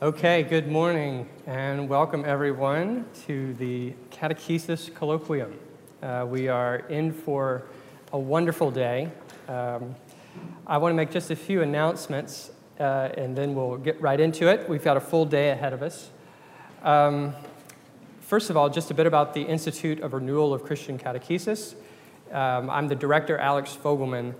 Okay, good morning and welcome everyone to the Catechesis Colloquium. Uh, we are in for a wonderful day. Um, I want to make just a few announcements uh, and then we'll get right into it. We've got a full day ahead of us. Um, first of all, just a bit about the Institute of Renewal of Christian Catechesis. Um, I'm the director, Alex Fogleman,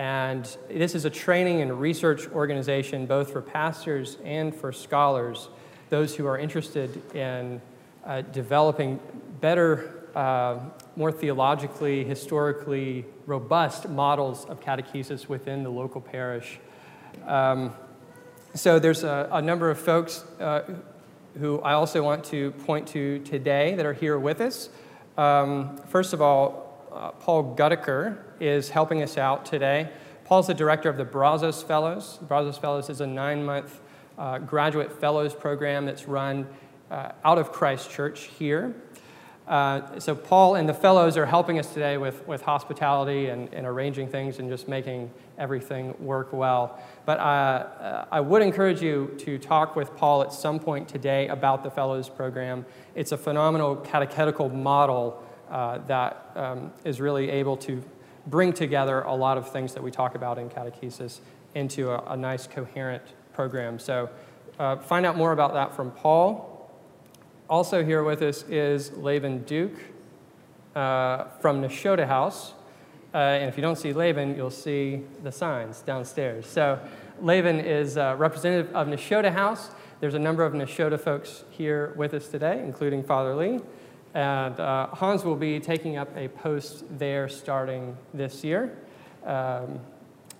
and this is a training and research organization both for pastors and for scholars, those who are interested in uh, developing better, uh, more theologically, historically robust models of catechesis within the local parish. Um, so there's a, a, number of folks uh, who I also want to point to today that are here with us. Um, first of all, uh, Paul Gutacker is helping us out today. Paul's the director of the Brazos Fellows. The Brazos Fellows is a nine month uh, graduate fellows program that's run uh, out of Christ Church here. Uh, so, Paul and the fellows are helping us today with, with hospitality and, and arranging things and just making everything work well. But uh, uh, I would encourage you to talk with Paul at some point today about the fellows program. It's a phenomenal catechetical model uh, that um, is really able to bring together a lot of things that we talk about in catechesis into a, a nice, coherent program. So uh, find out more about that from Paul. Also, here with us is Laban Duke uh, from Nashotah House. Uh, and if you don't see Laban, you'll see the signs downstairs. So, Laban is a representative of Nashotah House. There's a number of Nashotah folks here with us today, including Father Lee. And uh, Hans will be taking up a post there starting this year. Um,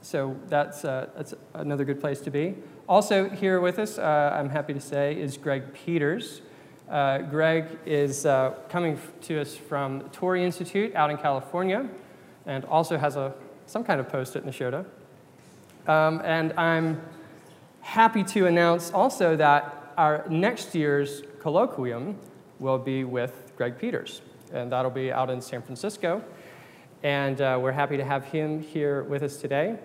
so that's, uh, that's another good place to be. Also, here with us, uh, I'm happy to say, is Greg Peters. Uh, Greg is uh, coming to us from the Torrey Institute out in California and also has a, some kind of post at Nashotah. Um, and I'm happy to announce also that our next year's colloquium will be with Greg Peters, and that'll be out in San Francisco. And uh, we're happy to have him here with us today.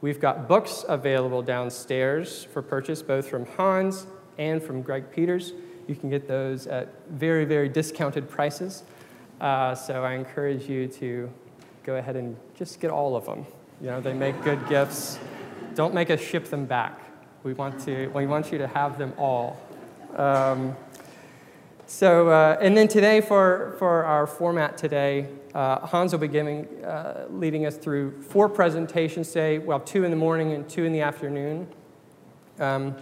We've got books available downstairs for purchase, both from Hans and from Greg Peters. You can get those at very, very discounted prices. Uh, so I encourage you to go ahead and just get all of them. You know, they make good gifts. Don't make us ship them back. We want, to, we want you to have them all. Um, so, uh, and then today for, for our format today, uh, Hans will be giving, uh, leading us through four presentations today, well, two in the morning and two in the afternoon. Um,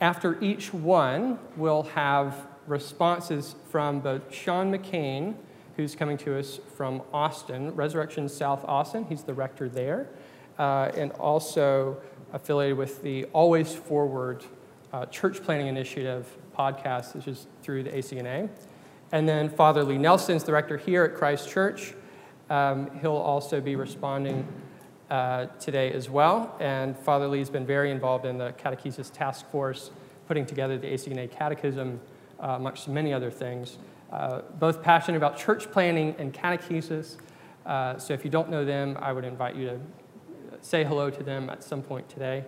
after each one, we'll have responses from both Sean McCain, who's coming to us from Austin, Resurrection South Austin, he's the rector there, uh, and also affiliated with the Always Forward uh, church planning initiative podcast, which is through the ACNA. And then Father Lee Nelson's the rector here at Christ Church. Um, he'll also be responding uh, today as well. And Father Lee's been very involved in the catechesis task force, putting together the ACNA catechism, uh, amongst many other things. Uh, both passionate about church planning and catechesis. Uh, so if you don't know them, I would invite you to say hello to them at some point today.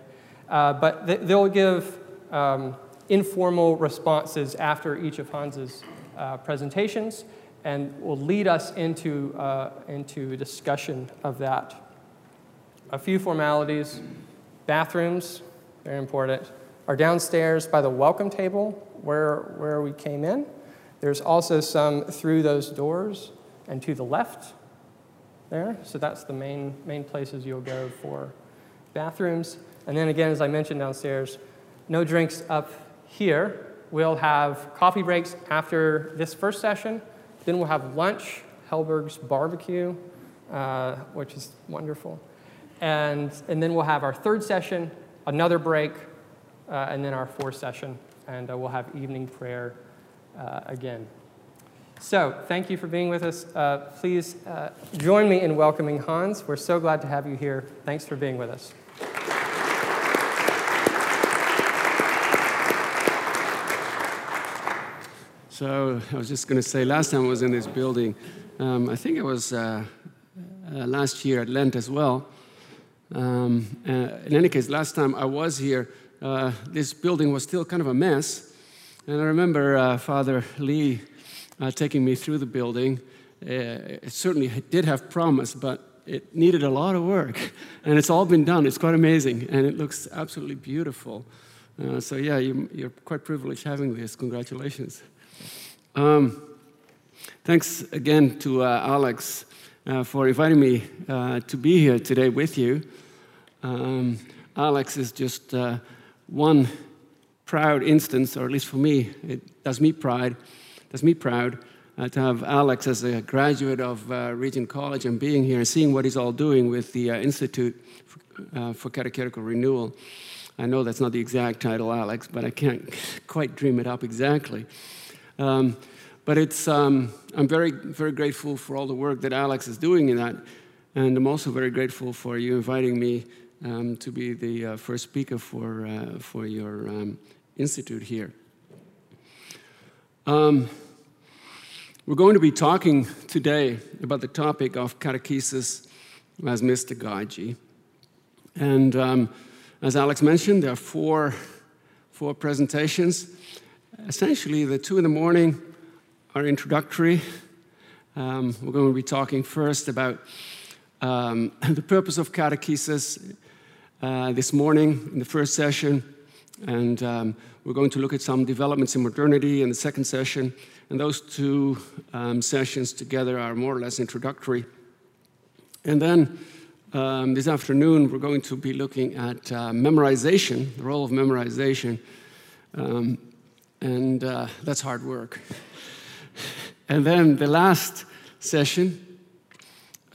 Uh, but th- they'll give um, informal responses after each of Hans's uh, presentations and will lead us into, uh, into discussion of that. A few formalities bathrooms, very important, are downstairs by the welcome table where, where we came in. There's also some through those doors and to the left there. So that's the main, main places you'll go for bathrooms. And then again, as I mentioned downstairs, no drinks up here. We'll have coffee breaks after this first session. Then we'll have lunch, Helberg's barbecue, uh, which is wonderful. And, and then we'll have our third session, another break, uh, and then our fourth session. And uh, we'll have evening prayer uh, again. So, thank you for being with us. Uh, please uh, join me in welcoming Hans. We're so glad to have you here. Thanks for being with us. So I was just going to say, last time I was in this building, um, I think it was uh, uh, last year at Lent as well. Um, uh, in any case, last time I was here, uh, this building was still kind of a mess. And I remember uh, Father Lee uh, taking me through the building. It certainly did have promise, but it needed a lot of work. And it's all been done. It's quite amazing. And it looks absolutely beautiful. So, yeah, you, are quite privileged having this. Congratulations. Um, thanks again to uh, Alex uh, for inviting me uh, to be here today with you. Um, Alex is just uh, one proud instance, or at least for me, it does me pride, does me proud uh, to have Alex as a graduate of uh, Regent College and being here and seeing what he's all doing with the Institute for, for Catechetical Renewal. I know that's not the exact title, Alex, but I can't quite dream it up exactly. Um, but it's, um, I'm very, very grateful for all the work that Alex is doing in that. And I'm also very grateful for you inviting me um, to be the uh, first speaker for, uh, for your um, institute here. Um, we're going to be talking today about the topic of catechesis as Mr. mystagogy. And um, as Alex mentioned, there are four, four presentations. Essentially, the two in the morning are introductory. Um, we're going to be talking first about um, the purpose of catechesis uh, this morning in the first session, and um, we're going to look at some developments in modernity in the second session. And those two um, sessions together are more or less introductory. And then um, this afternoon, we're going to be looking at uh, memorization, the role of memorization. Um, and uh, that's hard work. And then the last session,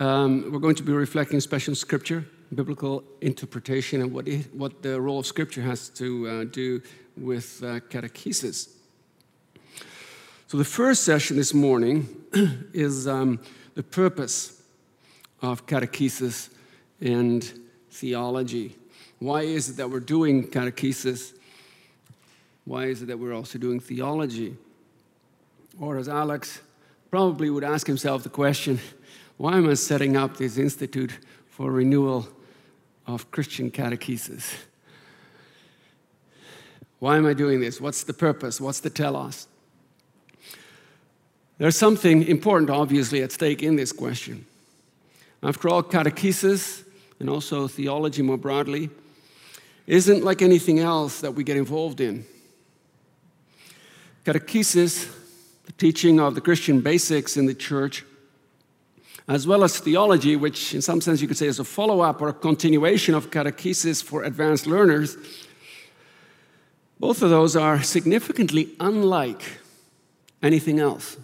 um, we're going to be reflecting special scripture, biblical interpretation, and what, it, what the role of scripture has to uh, do with uh, catechesis. So, the first session this morning is um, the purpose of catechesis and theology. Why is it that we're doing catechesis? Why is it that we're also doing theology? Or as Alex probably would ask himself the question, why am I setting up this institute for renewal of Christian catechesis? Why am I doing this? What's the purpose? What's the telos? There's something important, obviously, at stake in this question. After all, catechesis and also theology more broadly isn't like anything else that we get involved in. Catechesis the teaching of the Christian basics in the church, as well as theology, which in some sense you could say is a follow up or a continuation of catechesis for advanced learners. Both of those are significantly unlike anything else.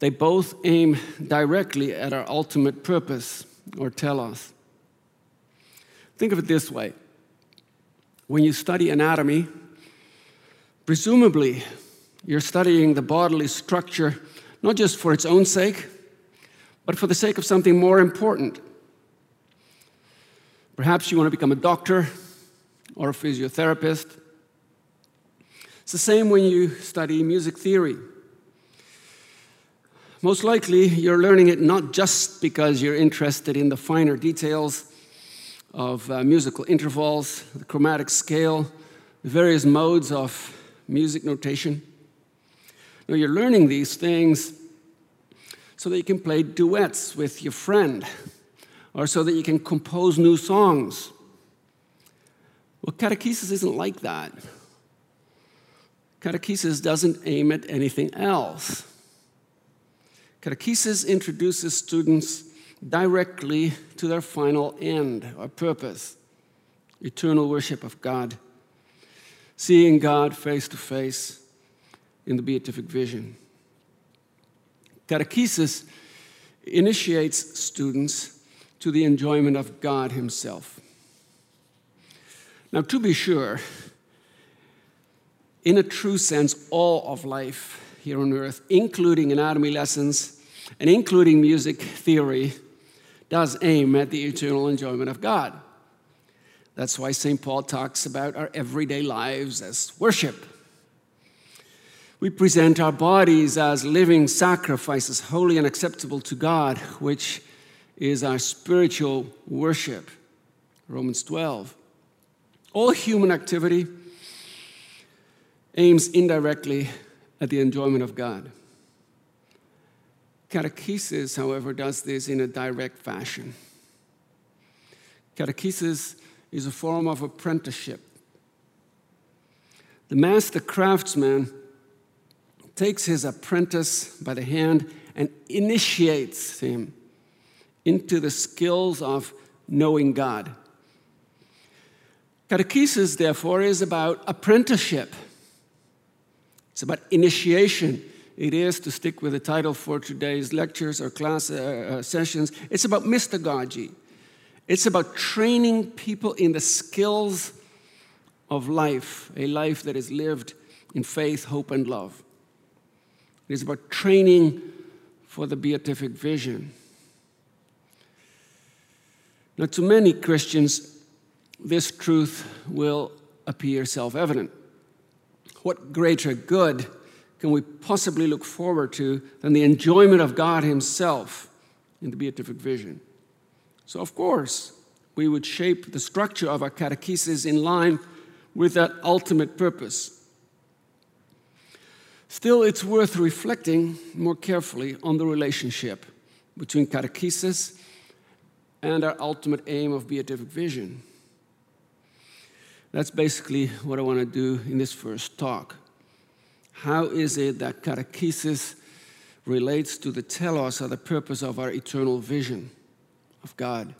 They both aim directly at our ultimate purpose or telos. Think of it this way when you study anatomy, presumably you're studying the bodily structure not just for its own sake, but for the sake of something more important. Perhaps you want to become a doctor or a physiotherapist. It's the same when you study music theory. Most likely, you're learning it not just because you're interested in the finer details of uh, musical intervals, the chromatic scale, the various modes of music notation. Now, you're learning these things so that you can play duets with your friend or so that you can compose new songs. Well, catechesis isn't like that. Catechesis doesn't aim at anything else. Catechesis introduces students directly to their final end or purpose eternal worship of God, seeing God face to face in the beatific vision. Catechesis initiates students to the enjoyment of God Himself. Now, to be sure, in a true sense, all of life here on earth, including anatomy lessons and including music theory, does aim at the eternal enjoyment of God. That's why St. Paul talks about our everyday lives as worship. We present our bodies as living sacrifices, holy and acceptable to God, which is our spiritual worship. Romans 12. All human activity aims indirectly at the enjoyment of God. Catechesis, however, does this in a direct fashion. Catechesis is a form of apprenticeship. The master craftsman takes his apprentice by the hand and initiates him into the skills of knowing God. Catechesis, therefore, is about apprenticeship. It's about initiation. It is, to stick with the title for today's lectures or class uh, uh, sessions, it's about mystagogy. It's about training people in the skills of life, a life that is lived in faith, hope, and love. It is about training for the beatific vision. Now, to many Christians, this truth will appear self evident. What greater good can we possibly look forward to than the enjoyment of God Himself in the beatific vision? So, of course, we would shape the structure of our catechesis in line with that ultimate purpose. Still, it's worth reflecting more carefully on the relationship between catechesis and our ultimate aim of beatific vision. That's basically what I want to do in this first talk. How is it that catechesis relates to the telos or the purpose of our eternal vision of God?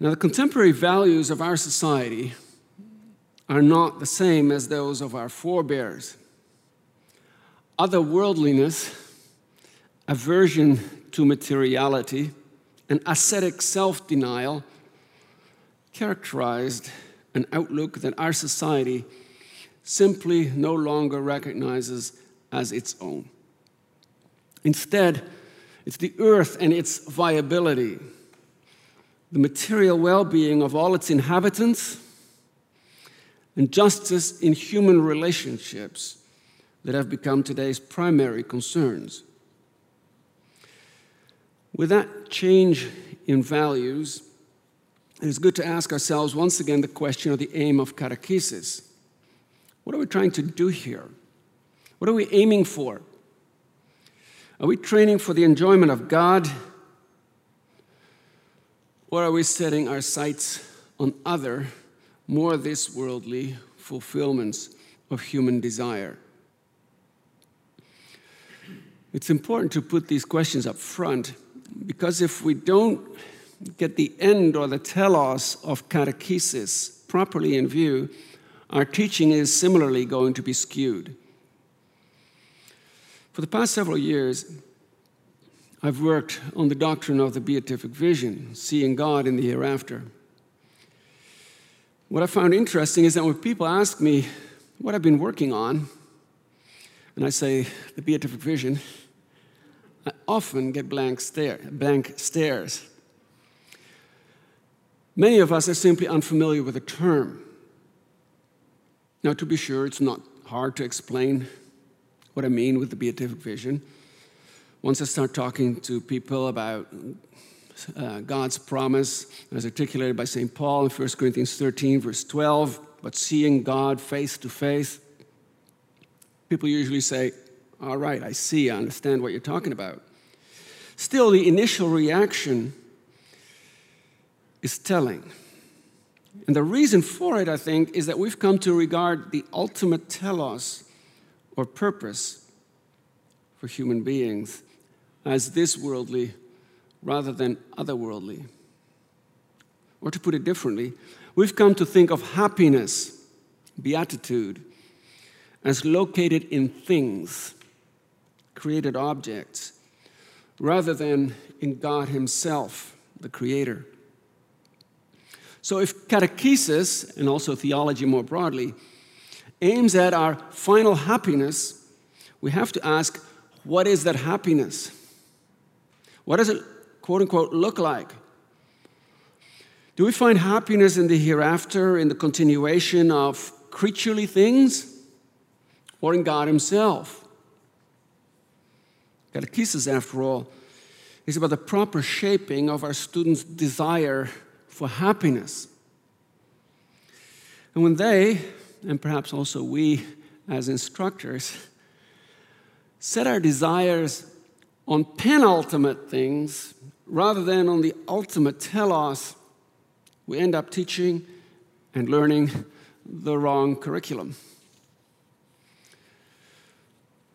Now, the contemporary values of our society are not the same as those of our forebears. Otherworldliness, aversion to materiality, and ascetic self denial characterized an outlook that our society simply no longer recognizes as its own. Instead, it's the earth and its viability, the material well being of all its inhabitants, and justice in human relationships that have become today's primary concerns. With that change in values, it is good to ask ourselves once again the question of the aim of catechesis. What are we trying to do here? What are we aiming for? Are we training for the enjoyment of God? Or are we setting our sights on other, more this worldly fulfillments of human desire? It's important to put these questions up front because if we don't get the end or the telos of catechesis properly in view, our teaching is similarly going to be skewed. For the past several years, I've worked on the doctrine of the beatific vision, seeing God in the hereafter. What I found interesting is that when people ask me what I've been working on, and I say the beatific vision, I often get blank, stare, blank stares. Many of us are simply unfamiliar with the term. Now, to be sure, it's not hard to explain what I mean with the beatific vision. Once I start talking to people about uh, God's promise, as articulated by St. Paul in 1 Corinthians 13, verse 12, but seeing God face to face, people usually say, All right, I see, I understand what you're talking about. Still, the initial reaction is telling. And the reason for it, I think, is that we've come to regard the ultimate telos or purpose for human beings as this worldly rather than otherworldly. Or to put it differently, we've come to think of happiness, beatitude, as located in things, created objects, rather than in God Himself, the Creator. So, if catechesis, and also theology more broadly, aims at our final happiness, we have to ask what is that happiness? What does it, quote unquote, look like? Do we find happiness in the hereafter, in the continuation of creaturely things, or in God Himself? Catechesis, after all, is about the proper shaping of our students' desire for happiness. And when they, and perhaps also we as instructors, set our desires on penultimate things rather than on the ultimate telos, we end up teaching and learning the wrong curriculum.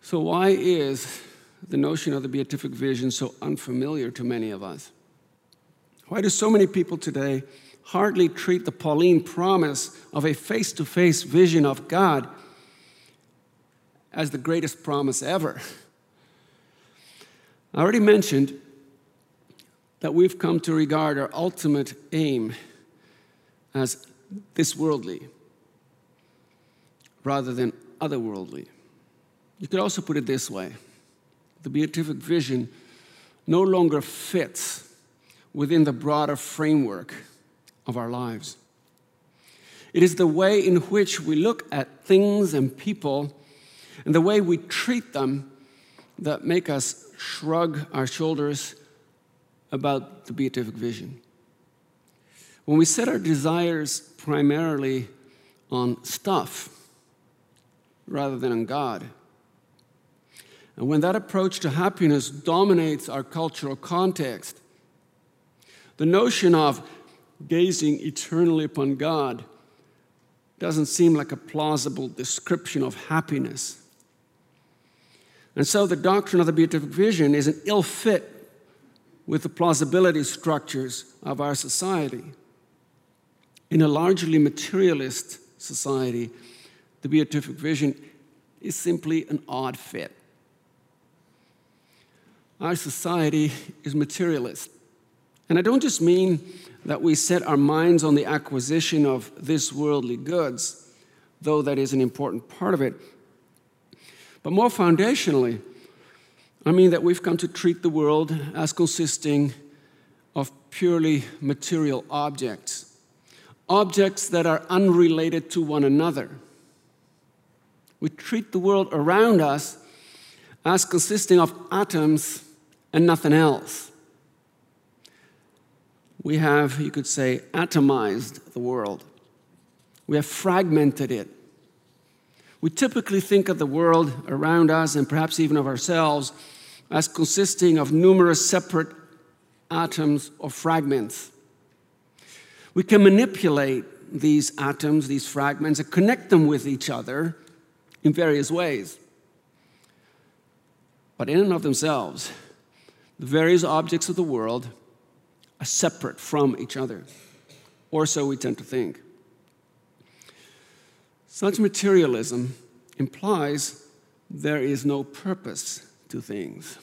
So, why is the notion of the beatific vision so unfamiliar to many of us? Why do so many people today hardly treat the Pauline promise of a face to face vision of God as the greatest promise ever? I already mentioned that we've come to regard our ultimate aim as this worldly rather than otherworldly. You could also put it this way the beatific vision no longer fits within the broader framework of our lives. It is the way in which we look at things and people and the way we treat them that make us shrug our shoulders about the beatific vision. When we set our desires primarily on stuff rather than on God, and when that approach to happiness dominates our cultural context, the notion of gazing eternally upon God doesn't seem like a plausible description of happiness. And so the doctrine of the beatific vision is an ill fit with the plausibility structures of our society. In a largely materialist society, the beatific vision is simply an odd fit. Our society is materialist. And I don't just mean that we set our minds on the acquisition of this worldly goods, though that is an important part of it. But more foundationally, I mean that we've come to treat the world as consisting of purely material objects, objects that are unrelated to one another. We treat the world around us as consisting of atoms and nothing else. We have, you could say, atomized the world. We have fragmented it. We typically think of the world around us and perhaps even of ourselves as consisting of numerous separate atoms or fragments. We can manipulate these atoms, these fragments, and connect them with each other in various ways. But in and of themselves, the various objects of the world are separate from each other, or so we tend to think. Such materialism implies there is no purpose to things.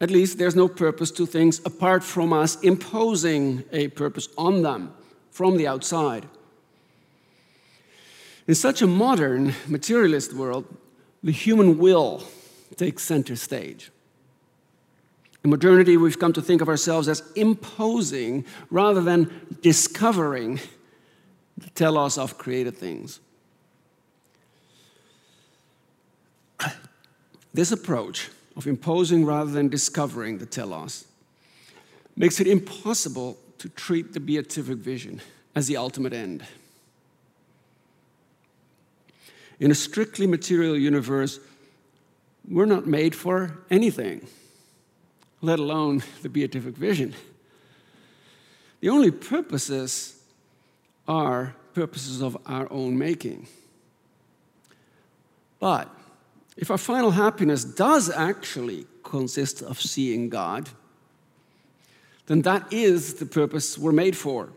At least there's no purpose to things apart from us imposing a purpose on them from the outside. In such a modern materialist world, the human will takes center stage. In modernity, we've come to think of ourselves as imposing rather than discovering the telos of created things. This approach of imposing rather than discovering the telos makes it impossible to treat the beatific vision as the ultimate end. In a strictly material universe, we're not made for anything, let alone the beatific vision. The only purposes are purposes of our own making. But if our final happiness does actually consist of seeing God, then that is the purpose we're made for.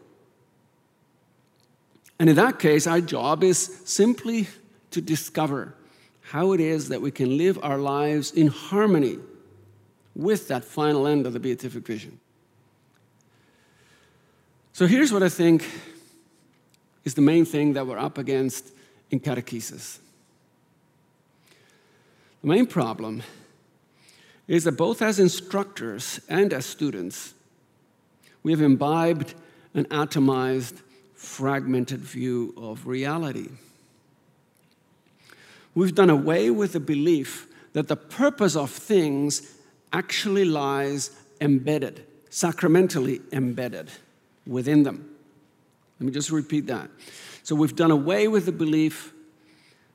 And in that case, our job is simply to discover how it is that we can live our lives in harmony with that final end of the beatific vision. So here's what I think is the main thing that we're up against in catechesis. The main problem is that both as instructors and as students, we have imbibed an atomized, fragmented view of reality. We've done away with the belief that the purpose of things actually lies embedded, sacramentally embedded within them. Let me just repeat that. So we've done away with the belief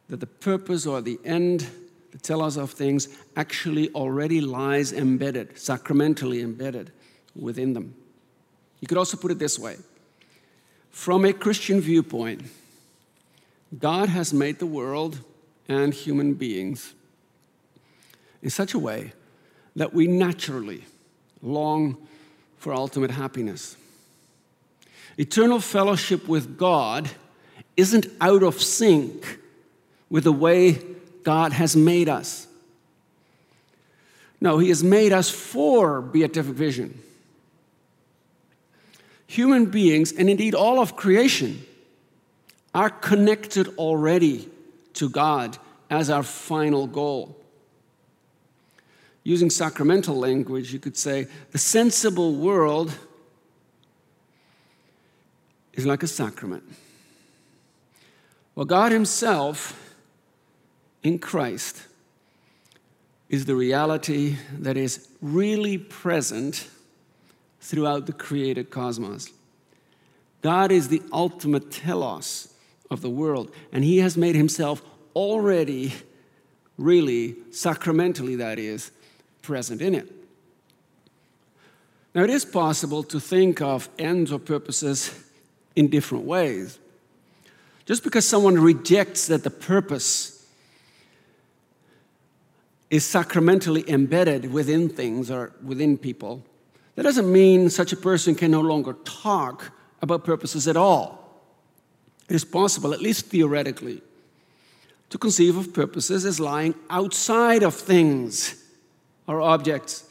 that the purpose or the end, the telos of things, actually already lies embedded, sacramentally embedded within them. You could also put it this way from a Christian viewpoint, God has made the world and human beings in such a way that we naturally long for ultimate happiness. Eternal fellowship with God isn't out of sync with the way God has made us. No, He has made us for beatific vision. Human beings, and indeed all of creation, are connected already to God as our final goal. Using sacramental language, you could say the sensible world is like a sacrament. Well, God Himself in Christ is the reality that is really present throughout the created cosmos. God is the ultimate telos of the world, and He has made Himself already, really, sacramentally, that is, present in it. Now, it is possible to think of ends or purposes in different ways. Just because someone rejects that the purpose is sacramentally embedded within things or within people, that doesn't mean such a person can no longer talk about purposes at all. It is possible, at least theoretically, to conceive of purposes as lying outside of things or objects.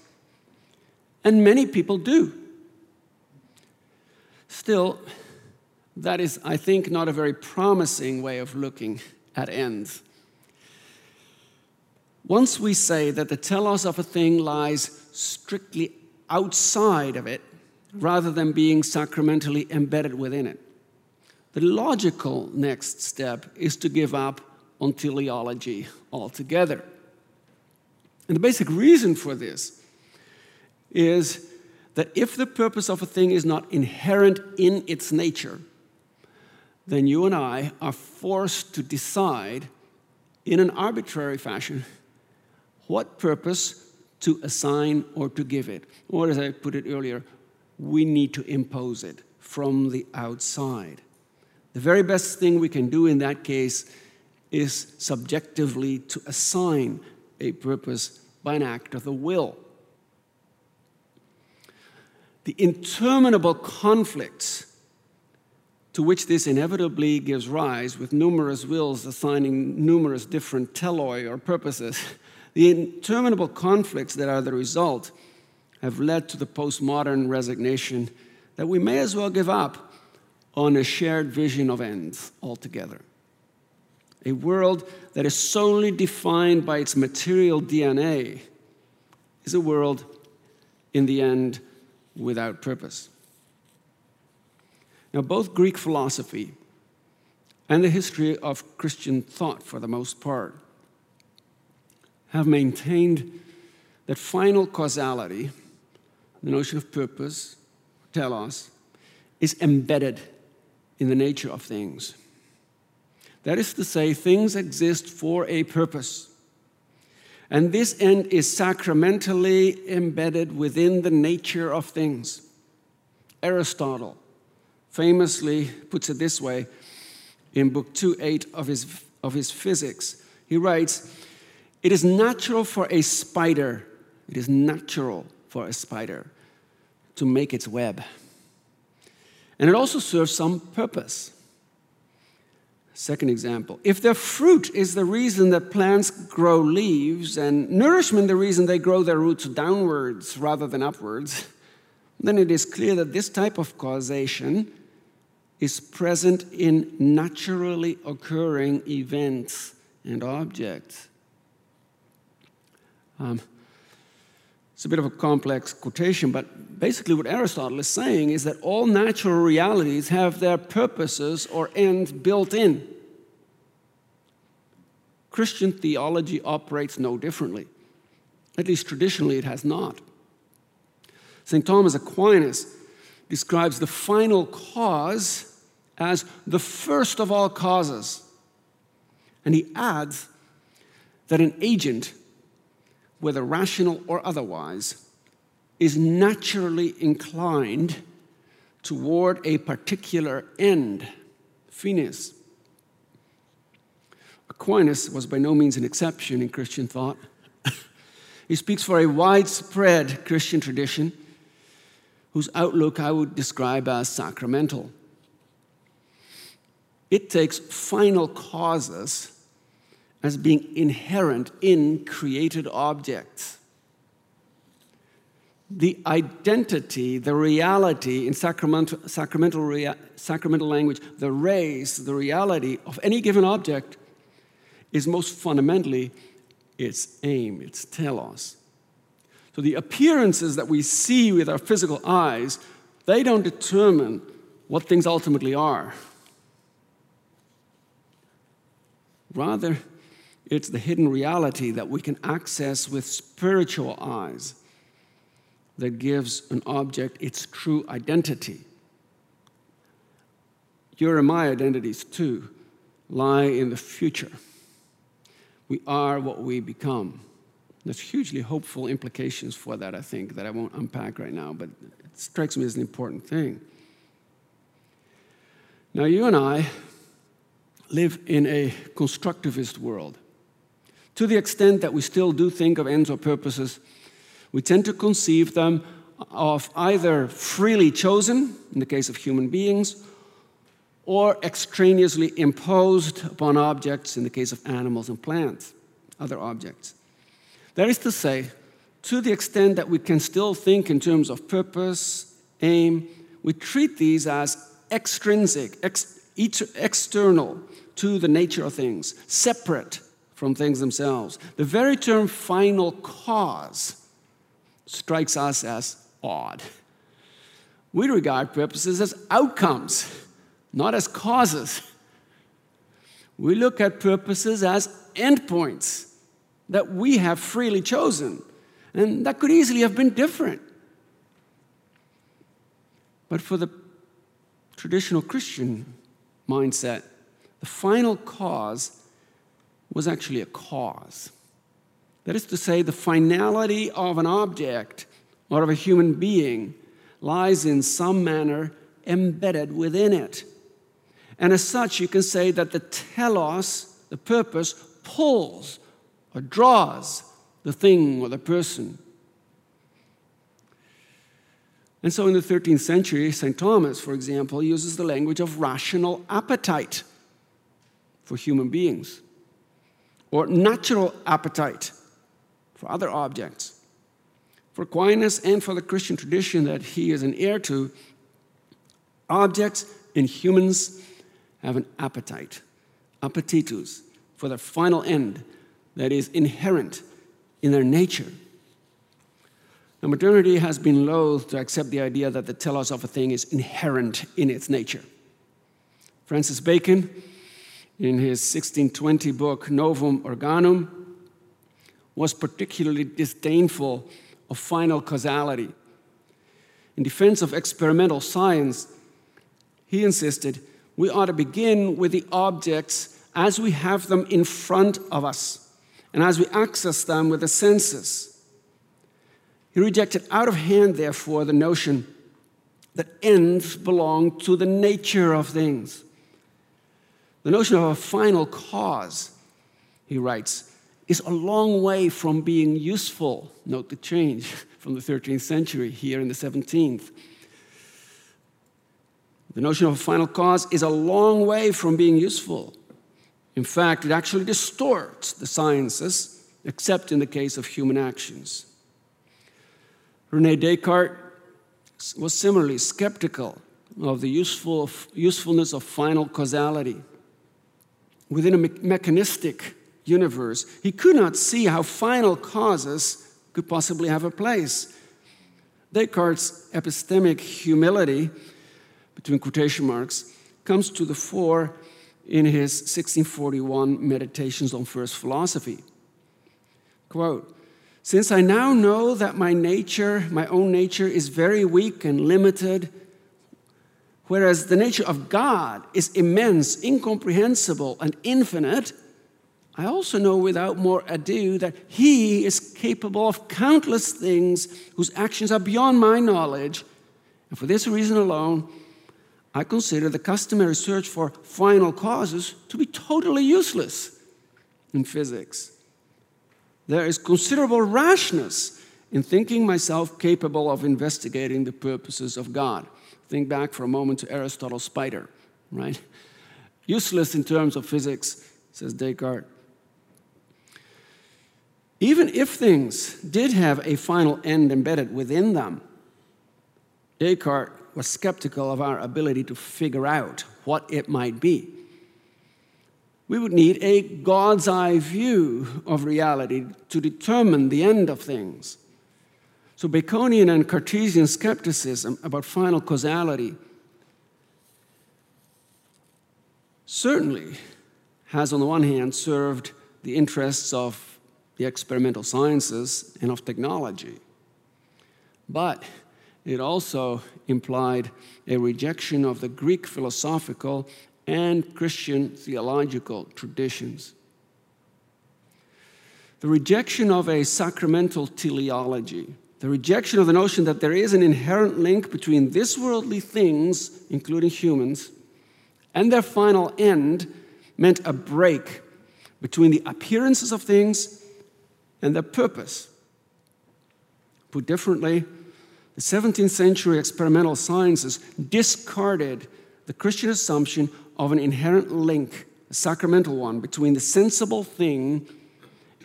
And many people do. Still, that is, I think, not a very promising way of looking at ends. Once we say that the telos of a thing lies strictly outside of it, rather than being sacramentally embedded within it, the logical next step is to give up on teleology altogether. And the basic reason for this is that if the purpose of a thing is not inherent in its nature, then you and I are forced to decide in an arbitrary fashion what purpose to assign or to give it. Or, as I put it earlier, we need to impose it from the outside. The very best thing we can do in that case is subjectively to assign a purpose by an act of the will. The interminable conflicts to which this inevitably gives rise, with numerous wills assigning numerous different teloi or purposes, the interminable conflicts that are the result have led to the postmodern resignation that we may as well give up on a shared vision of ends altogether. A world that is solely defined by its material DNA is a world, in the end, without purpose. Now, both Greek philosophy and the history of Christian thought, for the most part, have maintained that final causality, the notion of purpose, telos, is embedded in the nature of things. That is to say, things exist for a purpose. And this end is sacramentally embedded within the nature of things. Aristotle famously puts it this way in Book 2.8 of his, of his Physics. He writes, It is natural for a spider, it is natural for a spider to make its web. And it also serves some purpose. Second example if the fruit is the reason that plants grow leaves and nourishment the reason they grow their roots downwards rather than upwards, then it is clear that this type of causation is present in naturally occurring events and objects. Um, it's a bit of a complex quotation, but basically, what Aristotle is saying is that all natural realities have their purposes or ends built in. Christian theology operates no differently. At least traditionally, it has not. St. Thomas Aquinas describes the final cause as the first of all causes. And he adds that an agent, whether rational or otherwise, is naturally inclined toward a particular end, finis. Aquinas was by no means an exception in Christian thought. he speaks for a widespread Christian tradition whose outlook I would describe as sacramental. It takes final causes as being inherent in created objects. The identity, the reality in sacramental, sacramental, rea, sacramental language, the res, the reality of any given object is most fundamentally its aim, its telos. So the appearances that we see with our physical eyes, they don't determine what things ultimately are. Rather, it's the hidden reality that we can access with spiritual eyes that gives an object its true identity. Your and my identities, too, lie in the future. We are what we become. There's hugely hopeful implications for that, I think, that I won't unpack right now, but it strikes me as an important thing. Now, you and I live in a constructivist world. To the extent that we still do think of ends or purposes, we tend to conceive them of either freely chosen, in the case of human beings, or extraneously imposed upon objects, in the case of animals and plants, other objects. That is to say, to the extent that we can still think in terms of purpose, aim, we treat these as extrinsic, ex- external to the nature of things, separate from things themselves. The very term final cause strikes us as odd. We regard purposes as outcomes not as causes. We look at purposes as endpoints that we have freely chosen, and that could easily have been different. But for the traditional Christian mindset, the final cause was actually a cause. That is to say, the finality of an object or of a human being lies in some manner embedded within it. And as such, you can say that the telos, the purpose, pulls or draws the thing or the person. And so in the 13th century, St. Thomas, for example, uses the language of rational appetite for human beings, or natural appetite for other objects. For Aquinas and for the Christian tradition that he is an heir to, objects and humans have an appetite, appetitus, for their final end that is inherent in their nature. Now, modernity has been loath to accept the idea that the telos of a thing is inherent in its nature. Francis Bacon, in his 1620 book Novum Organum, was particularly disdainful of final causality. In defense of experimental science, he insisted we ought to begin with the objects as we have them in front of us and as we access them with the senses. He rejected out of hand, therefore, the notion that ends belong to the nature of things. The notion of a final cause, he writes, is a long way from being useful. Note the change from the 13th century here in the 17th. The notion of a final cause is a long way from being useful. In fact, it actually distorts the sciences, except in the case of human actions. Rene Descartes was similarly skeptical of the useful, usefulness of final causality. Within a me- mechanistic universe, he could not see how final causes could possibly have a place. Descartes' epistemic humility between quotation marks, comes to the fore in his 1641 Meditations on First Philosophy. Quote, since I now know that my nature, my own nature, is very weak and limited, whereas the nature of God is immense, incomprehensible, and infinite, I also know without more ado that He is capable of countless things whose actions are beyond my knowledge. And for this reason alone, I consider the customary search for final causes to be totally useless in physics. There is considerable rashness in thinking myself capable of investigating the purposes of God. Think back for a moment to Aristotle's spider, right? Useless in terms of physics, says Descartes. Even if things did have a final end embedded within them, Descartes was skeptical of our ability to figure out what it might be. We would need a God's eye view of reality to determine the end of things. So, Baconian and Cartesian skepticism about final causality certainly has, on the one hand, served the interests of the experimental sciences and of technology. But it also implied a rejection of the Greek philosophical and Christian theological traditions. The rejection of a sacramental teleology, the rejection of the notion that there is an inherent link between this worldly things, including humans, and their final end, meant a break between the appearances of things and their purpose. Put differently, the 17th century experimental sciences discarded the Christian assumption of an inherent link, a sacramental one, between the sensible thing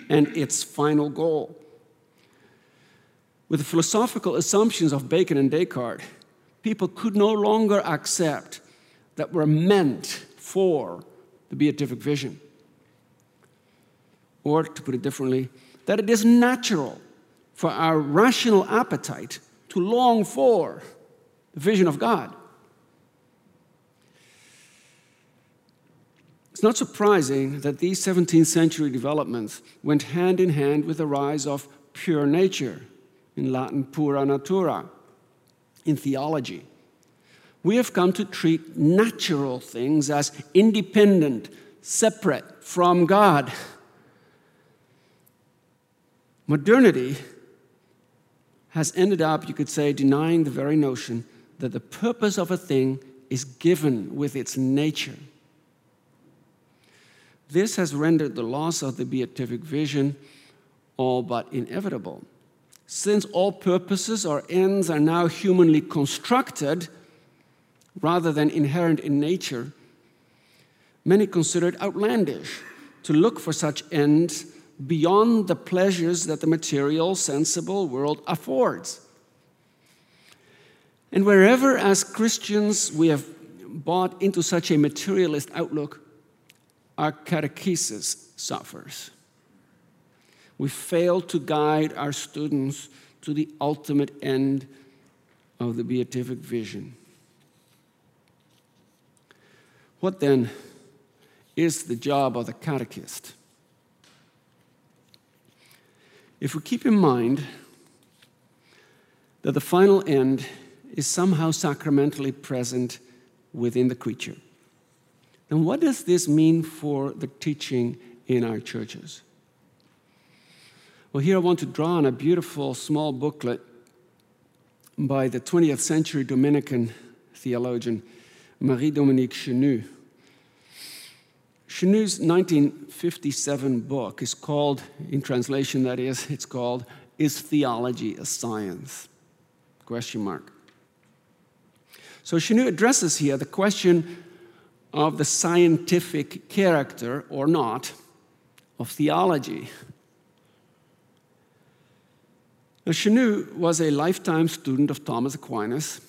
and its final goal. With the philosophical assumptions of Bacon and Descartes, people could no longer accept that we're meant for the beatific vision. Or, to put it differently, that it is natural for our rational appetite to long for the vision of God. It's not surprising that these 17th century developments went hand in hand with the rise of pure nature, in Latin, pura natura, in theology. We have come to treat natural things as independent, separate from God. Modernity has ended up, you could say, denying the very notion that the purpose of a thing is given with its nature. This has rendered the loss of the beatific vision all but inevitable. Since all purposes or ends are now humanly constructed rather than inherent in nature, many consider it outlandish to look for such ends beyond the pleasures that the material, sensible world affords. And wherever, as Christians, we have bought into such a materialist outlook, our catechesis suffers. We fail to guide our students to the ultimate end of the beatific vision. What then is the job of the catechist? If we keep in mind that the final end is somehow sacramentally present within the creature, then what does this mean for the teaching in our churches? Well, here I want to draw on a beautiful small booklet by the 20th century Dominican theologian Marie Dominique Chenu. Chenu's 1957 book is called, in translation that is, it's called Is Theology a Science? Question mark. So Chenu addresses here the question of the scientific character or not of theology. Now, Chenu was a lifetime student of Thomas Aquinas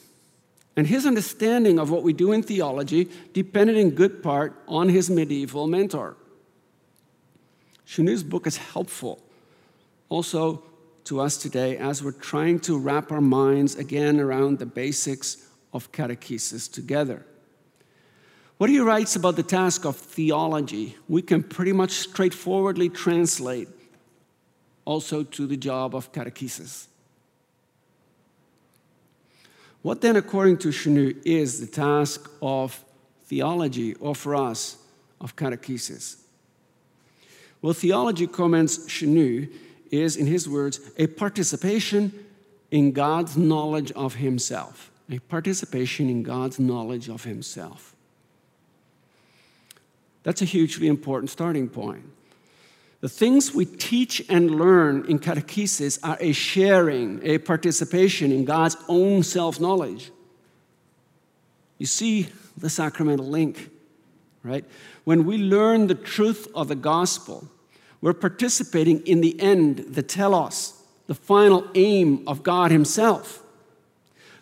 and his understanding of what we do in theology depended in good part on his medieval mentor. Chenu's book is helpful also to us today as we're trying to wrap our minds again around the basics of catechesis together. What he writes about the task of theology, we can pretty much straightforwardly translate also to the job of catechesis. What then, according to Chenu, is the task of theology, or for us, of catechesis? Well, theology, comments Chenu, is, in his words, a participation in God's knowledge of himself. A participation in God's knowledge of himself. That's a hugely important starting point. The things we teach and learn in catechesis are a sharing, a participation in God's own self knowledge. You see the sacramental link, right? When we learn the truth of the gospel, we're participating in the end, the telos, the final aim of God Himself.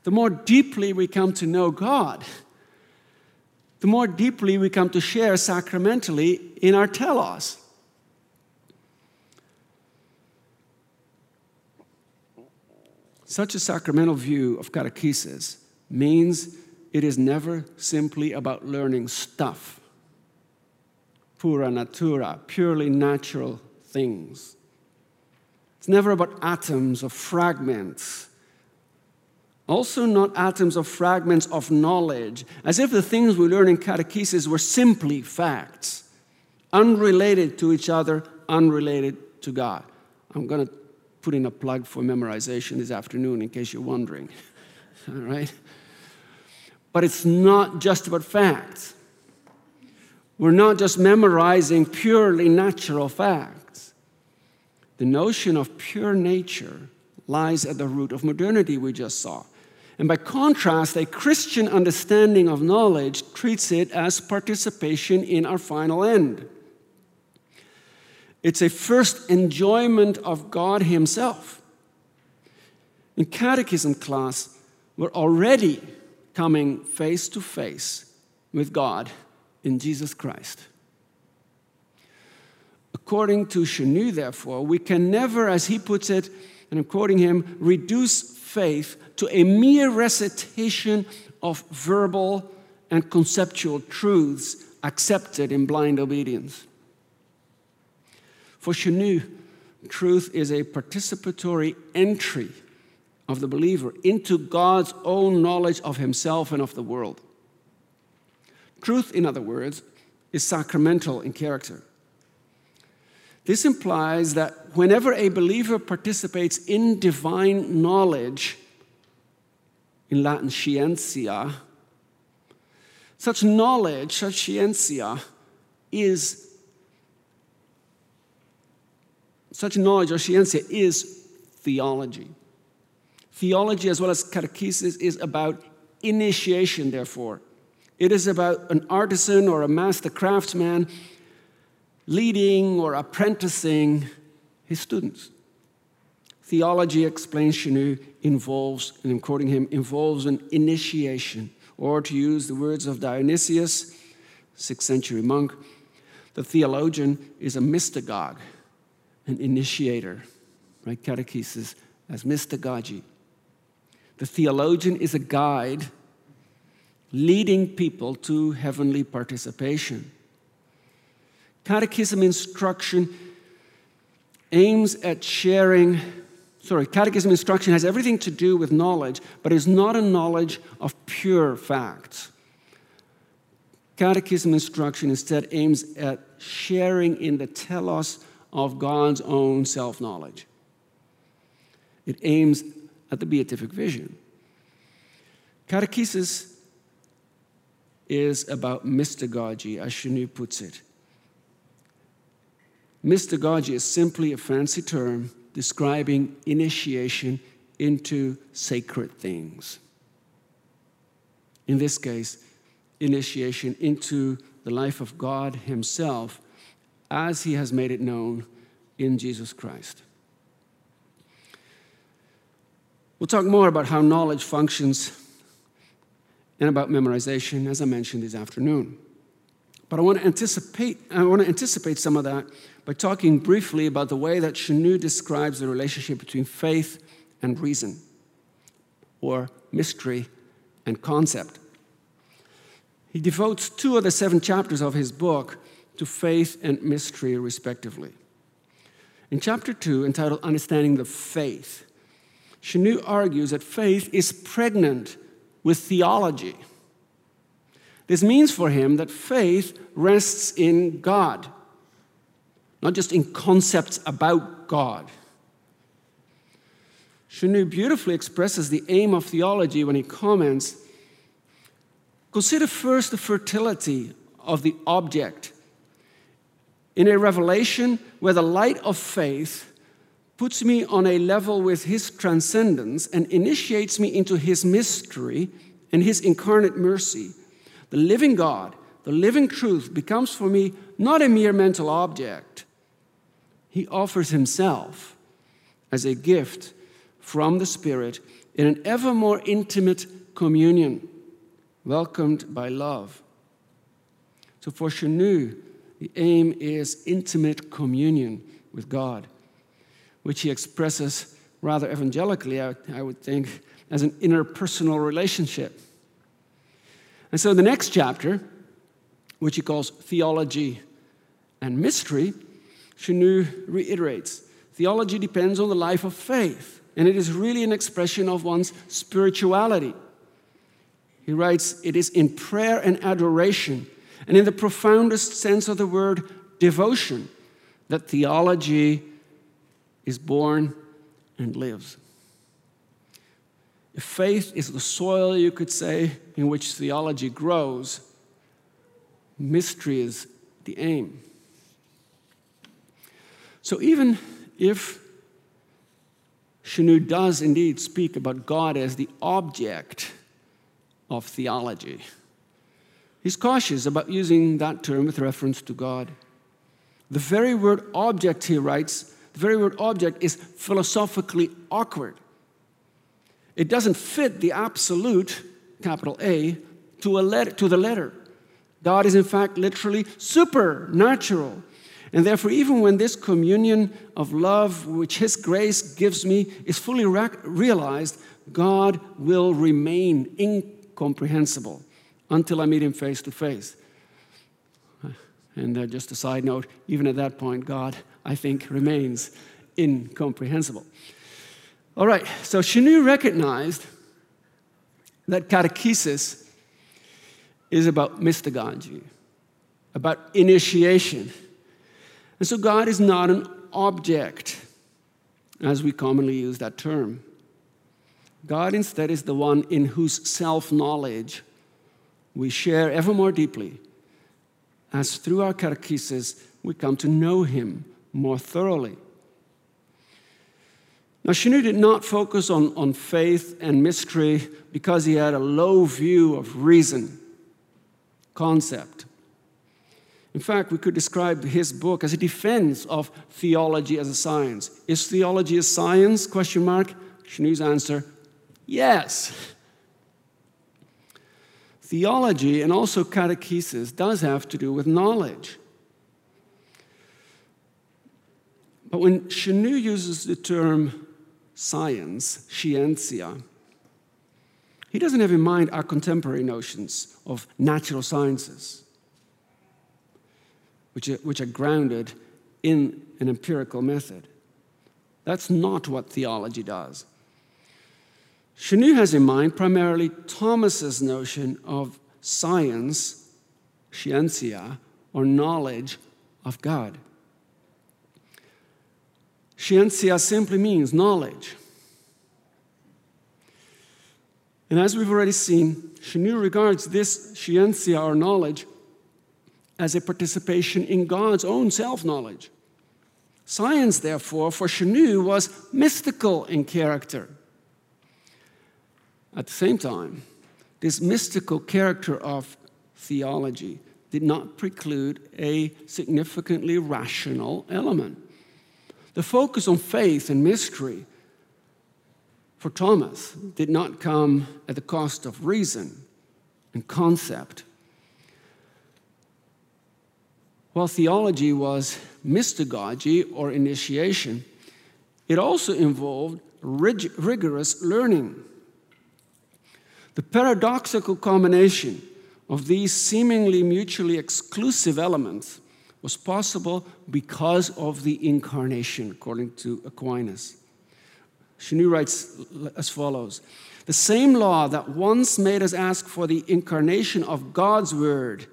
The more deeply we come to know God, the more deeply we come to share sacramentally in our telos. Such a sacramental view of catechesis means it is never simply about learning stuff, pura natura, purely natural things. It's never about atoms or fragments. Also, not atoms or fragments of knowledge, as if the things we learn in catechesis were simply facts, unrelated to each other, unrelated to God. I'm going to put in a plug for memorization this afternoon in case you're wondering. All right? But it's not just about facts. We're not just memorizing purely natural facts. The notion of pure nature lies at the root of modernity, we just saw. And by contrast, a Christian understanding of knowledge treats it as participation in our final end. It's a first enjoyment of God Himself. In catechism class, we're already coming face to face with God in Jesus Christ. According to Chenu, therefore, we can never, as he puts it, and I'm quoting him, reduce faith to a mere recitation of verbal and conceptual truths accepted in blind obedience. For Chenu, truth is a participatory entry of the believer into God's own knowledge of himself and of the world. Truth, in other words, is sacramental in character. This implies that whenever a believer participates in divine knowledge, in Latin scientia, such knowledge, such scientia, is such knowledge or scientia is theology. Theology, as well as catechesis, is about initiation, therefore. It is about an artisan or a master craftsman leading or apprenticing his students. Theology, explains Chenu, involves, and I'm quoting him, involves an initiation, or to use the words of Dionysius, sixth century monk, the theologian is a mystagogue an initiator, right? Catechesis as mystagogy. The theologian is a guide leading people to heavenly participation. Catechism instruction aims at sharing, sorry, catechism instruction has everything to do with knowledge, but is not a knowledge of pure facts. Catechism instruction instead aims at sharing in the telos of God's own self knowledge. It aims at the beatific vision. Catechesis is about mystagogy, as Chenu puts it. Mystagogy is simply a fancy term describing initiation into sacred things. In this case, initiation into the life of God Himself as he has made it known in Jesus Christ. We'll talk more about how knowledge functions and about memorization, as I mentioned this afternoon. But I want to anticipate, I want to anticipate some of that by talking briefly about the way that Chenu describes the relationship between faith and reason, or mystery and concept. He devotes two of the seven chapters of his book to faith and mystery, respectively. In chapter 2, entitled Understanding the Faith, Chenu argues that faith is pregnant with theology. This means for him that faith rests in God, not just in concepts about God. Chenu beautifully expresses the aim of theology when he comments Consider first the fertility of the object. In a revelation where the light of faith puts me on a level with his transcendence and initiates me into his mystery and his incarnate mercy, the living God, the living truth becomes for me not a mere mental object. He offers himself as a gift from the Spirit in an ever more intimate communion, welcomed by love. So for Chenu, the aim is intimate communion with God, which he expresses rather evangelically, I, I would think, as an interpersonal relationship. And so the next chapter, which he calls Theology and Mystery, Chenu reiterates theology depends on the life of faith, and it is really an expression of one's spirituality. He writes, It is in prayer and adoration, and in the profoundest sense of the word, devotion, that theology is born and lives. If faith is the soil, you could say, in which theology grows, mystery is the aim. So even if Chenu does indeed speak about God as the object of theology, he's cautious about using that term with reference to God. The very word object, he writes, the very word object is philosophically awkward. It doesn't fit the absolute, capital A, to, a letter, to the letter. God is, in fact, literally supernatural. And therefore, even when this communion of love, which His grace gives me, is fully realized, God will remain incomprehensible until I meet Him face to face. And uh, just a side note, even at that point, God, I think, remains incomprehensible. All right, so Chenu recognized that catechesis is about mystagogy, about initiation. And so God is not an object, as we commonly use that term. God instead is the one in whose self knowledge we share ever more deeply, as through our catechesis we come to know Him more thoroughly. Now, Chenu did not focus on, on faith and mystery because he had a low view of reason, concept. In fact, we could describe his book as a defense of theology as a science. Is theology a science? Question mark. Chenu's answer, yes. Theology and also catechesis does have to do with knowledge. But when Chenu uses the term science, scientia, he doesn't have in mind our contemporary notions of natural sciences, which are, which are grounded in an empirical method. That's not what theology does. Chenu has in mind primarily Thomas's notion of science, scientia, or knowledge of God. Scientia simply means knowledge. And as we've already seen, Chenu regards this scientia or knowledge as a participation in God's own self knowledge. Science, therefore, for Chenu was mystical in character. At the same time, this mystical character of theology did not preclude a significantly rational element. The focus on faith and mystery for Thomas did not come at the cost of reason and concept. While theology was mystagogy or initiation, it also involved rig- rigorous learning. The paradoxical combination of these seemingly mutually exclusive elements was possible because of the incarnation, according to Aquinas. Chenu writes as follows The same law that once made us ask for the incarnation of God's word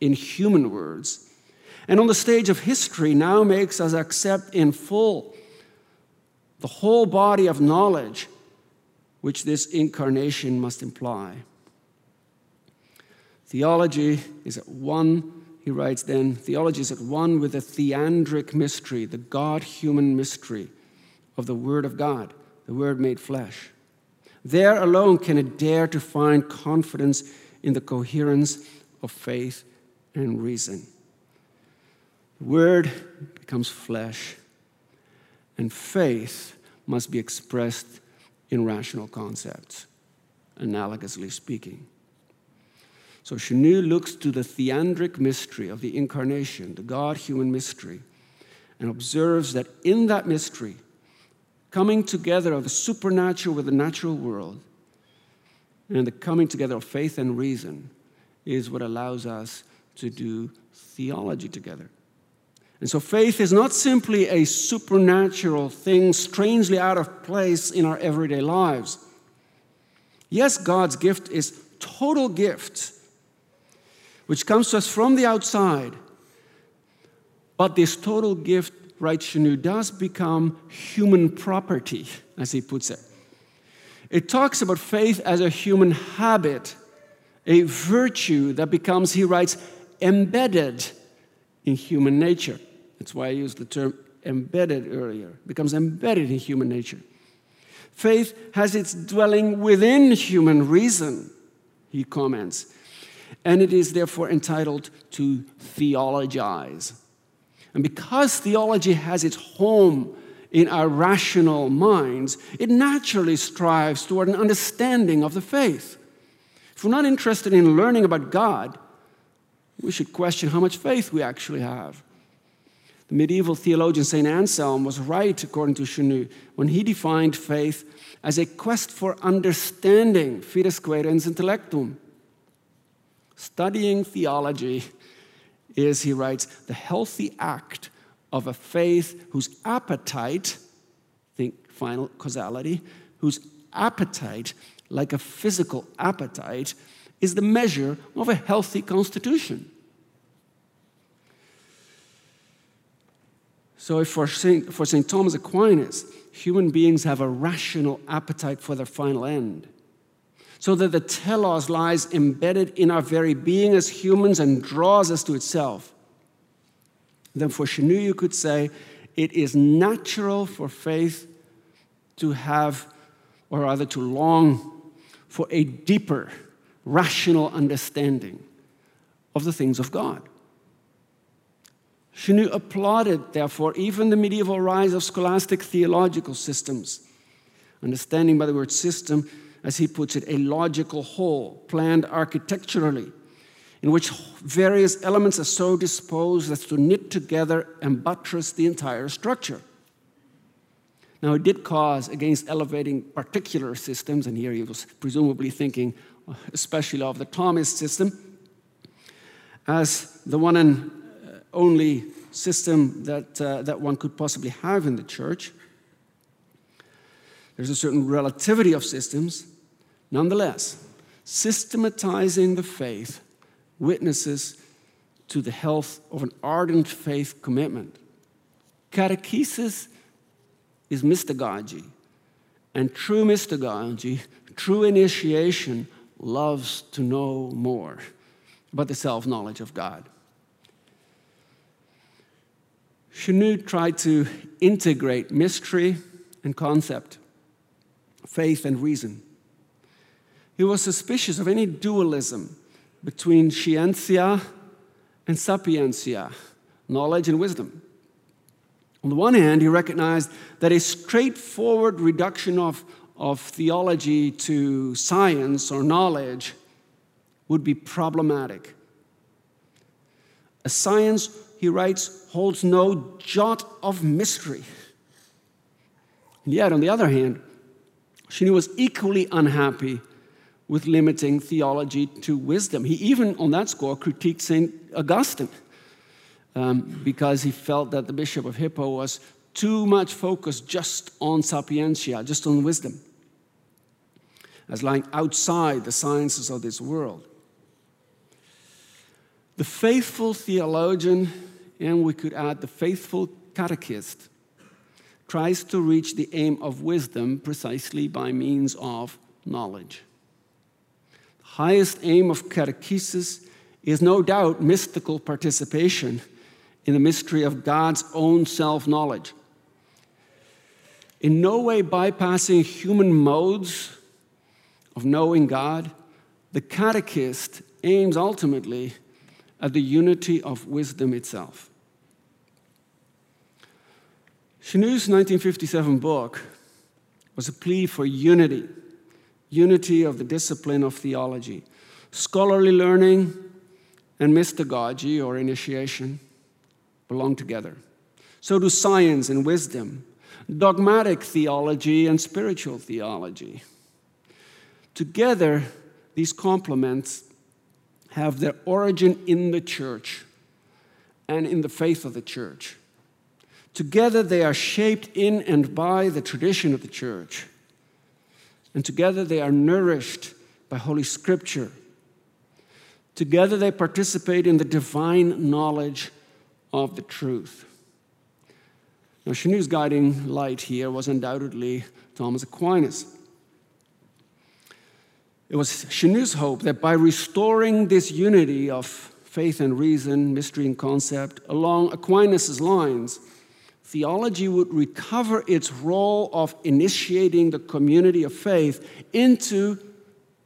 in human words, and on the stage of history now makes us accept in full the whole body of knowledge which this incarnation must imply. Theology is at one, he writes then, theology is at one with the theandric mystery, the God human mystery of the Word of God, the Word made flesh. There alone can it dare to find confidence in the coherence of faith and reason. The Word becomes flesh, and faith must be expressed in rational concepts, analogously speaking. So Chenu looks to the theandric mystery of the incarnation, the God human mystery, and observes that in that mystery, coming together of the supernatural with the natural world, and the coming together of faith and reason is what allows us to do theology together. And so faith is not simply a supernatural thing strangely out of place in our everyday lives. Yes, God's gift is total gift, which comes to us from the outside. But this total gift right Chenu does become human property, as he puts it. It talks about faith as a human habit, a virtue that becomes, he writes, embedded in human nature. That's why I used the term embedded earlier, becomes embedded in human nature. Faith has its dwelling within human reason, he comments, and it is therefore entitled to theologize. And because theology has its home in our rational minds, it naturally strives toward an understanding of the faith. If we're not interested in learning about God, we should question how much faith we actually have. Medieval theologian St. Anselm was right, according to Chenu, when he defined faith as a quest for understanding, fides quaerens intellectum. Studying theology is, he writes, the healthy act of a faith whose appetite, think final causality, whose appetite, like a physical appetite, is the measure of a healthy constitution. So, if for St. for St. Thomas Aquinas, human beings have a rational appetite for their final end, so that the telos lies embedded in our very being as humans and draws us to itself. Then for Chenu, you could say it is natural for faith to have, or rather to long for a deeper, rational understanding of the things of God. Chenu applauded, therefore, even the medieval rise of scholastic theological systems. Understanding by the word system as he puts it, a logical whole, planned architecturally, in which various elements are so disposed as to knit together and buttress the entire structure. Now, it did cause against elevating particular systems, and here he was presumably thinking especially of the Thomist system, as the one and only system that, uh, that one could possibly have in the church. There's a certain relativity of systems, Nonetheless, systematizing the faith witnesses to the health of an ardent faith commitment. Catechesis is mystagogy, and true mystagogy, true initiation, loves to know more about the self knowledge of God. Chenu tried to integrate mystery and concept, faith and reason. He was suspicious of any dualism between scientia and sapientia, knowledge and wisdom. On the one hand, he recognized that a straightforward reduction of, of theology to science or knowledge would be problematic. A science, he writes, holds no jot of mystery. And yet, on the other hand, she was equally unhappy with limiting theology to wisdom. He even, on that score, critiqued St. Augustine um, because he felt that the Bishop of Hippo was too much focused just on sapientia, just on wisdom. as lying outside the sciences of this world. The faithful theologian, and we could add the faithful catechist, tries to reach the aim of wisdom precisely by means of knowledge. The highest aim of catechesis is no doubt mystical participation in the mystery of God's own self knowledge. In no way bypassing human modes of knowing God, the catechist aims ultimately at the unity of wisdom itself. Chenu's 1957 book was a plea for unity, unity of the discipline of theology, scholarly learning, and mystagogy or initiation belong together. So do science and wisdom, dogmatic theology and spiritual theology. Together, these complements have their origin in the church and in the faith of the church. Together, they are shaped in and by the tradition of the church. And together, they are nourished by Holy Scripture. Together, they participate in the divine knowledge of the truth. Now, Chenu's guiding light here was undoubtedly Thomas Aquinas. It was Chenu's hope that by restoring this unity of faith and reason, mystery and concept, along Aquinas' lines, theology would recover its role of initiating the community of faith into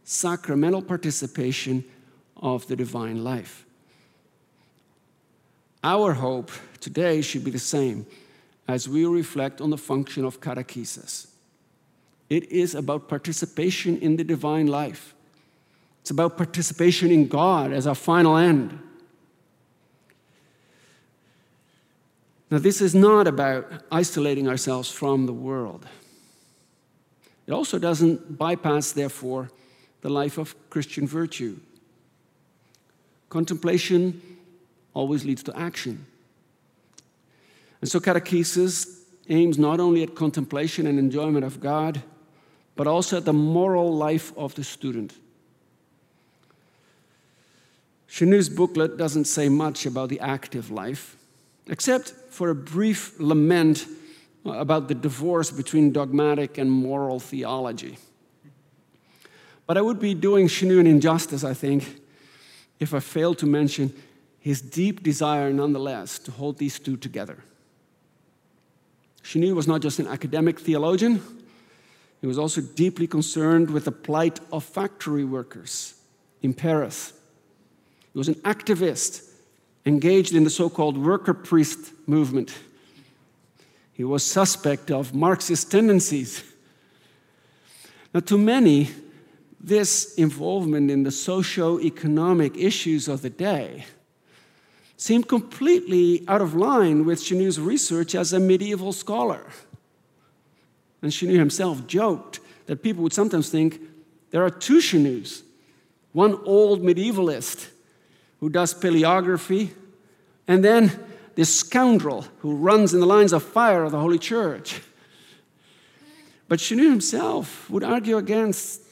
sacramental participation of the divine life. Our hope today should be the same as we reflect on the function of catechesis. It is about participation in the divine life. It's about participation in God as our final end. Now, this is not about isolating ourselves from the world. It also doesn't bypass, therefore, the life of Christian virtue. Contemplation always leads to action. And so, catechesis aims not only at contemplation and enjoyment of God, but also at the moral life of the student. Chenu's booklet doesn't say much about the active life, except for a brief lament about the divorce between dogmatic and moral theology. But I would be doing Chenu an injustice, I think, if I failed to mention his deep desire, nonetheless, to hold these two together. Chenu was not just an academic theologian, he was also deeply concerned with the plight of factory workers in Paris. He was an activist engaged in the so called worker priest movement. He was suspect of Marxist tendencies. Now, to many, this involvement in the socio economic issues of the day seemed completely out of line with Chenu's research as a medieval scholar. And Chenu himself joked that people would sometimes think there are two Chenus one old medievalist who does paleography, and then this scoundrel who runs in the lines of fire of the Holy Church. But Chenu himself would argue against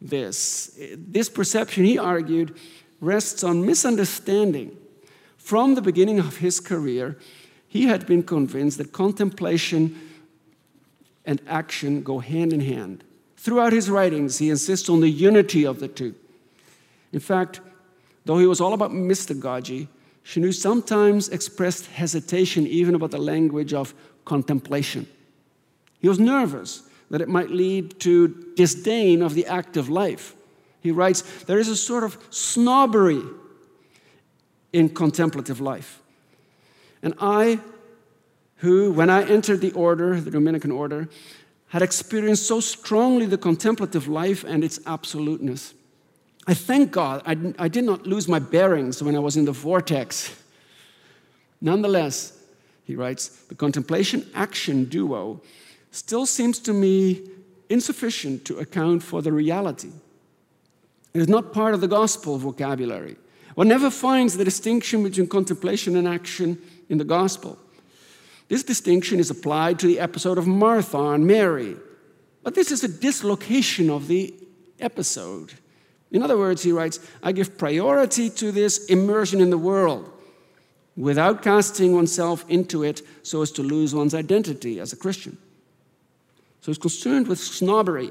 this. This perception, he argued, rests on misunderstanding. From the beginning of his career, he had been convinced that contemplation and action go hand in hand. Throughout his writings, he insists on the unity of the two. In fact, though he was all about mystagogy, Chenu sometimes expressed hesitation even about the language of contemplation. He was nervous that it might lead to disdain of the active life. He writes, There is a sort of snobbery in contemplative life. And I who, when I entered the order, the Dominican order, had experienced so strongly the contemplative life and its absoluteness. I thank God I, I did not lose my bearings when I was in the vortex. Nonetheless, he writes, the contemplation action duo still seems to me insufficient to account for the reality. It is not part of the gospel vocabulary. One never finds the distinction between contemplation and action in the gospel. This distinction is applied to the episode of Martha and Mary. But this is a dislocation of the episode. In other words, he writes, I give priority to this immersion in the world without casting oneself into it so as to lose one's identity as a Christian. So he's concerned with snobbery,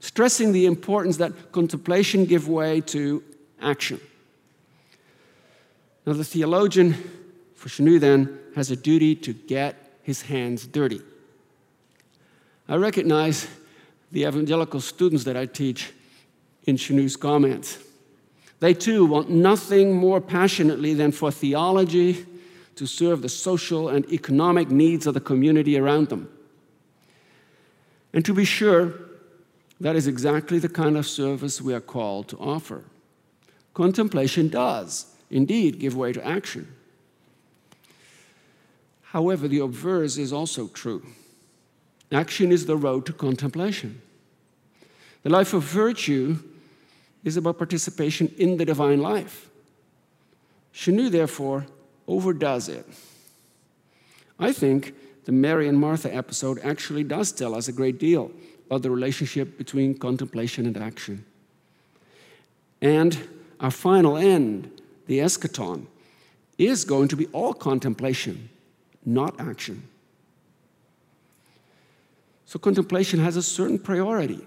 stressing the importance that contemplation give way to action. Now, the theologian, for Chenu, then, has a duty to get his hands dirty. I recognize the evangelical students that I teach in Chenu's comments. They too want nothing more passionately than for theology to serve the social and economic needs of the community around them. And to be sure, that is exactly the kind of service we are called to offer. Contemplation does indeed give way to action. However, the obverse is also true. Action is the road to contemplation. The life of virtue is about participation in the divine life. Chenu, therefore, overdoes it. I think the Mary and Martha episode actually does tell us a great deal about the relationship between contemplation and action. And our final end, the eschaton, is going to be all contemplation, not action. So contemplation has a certain priority.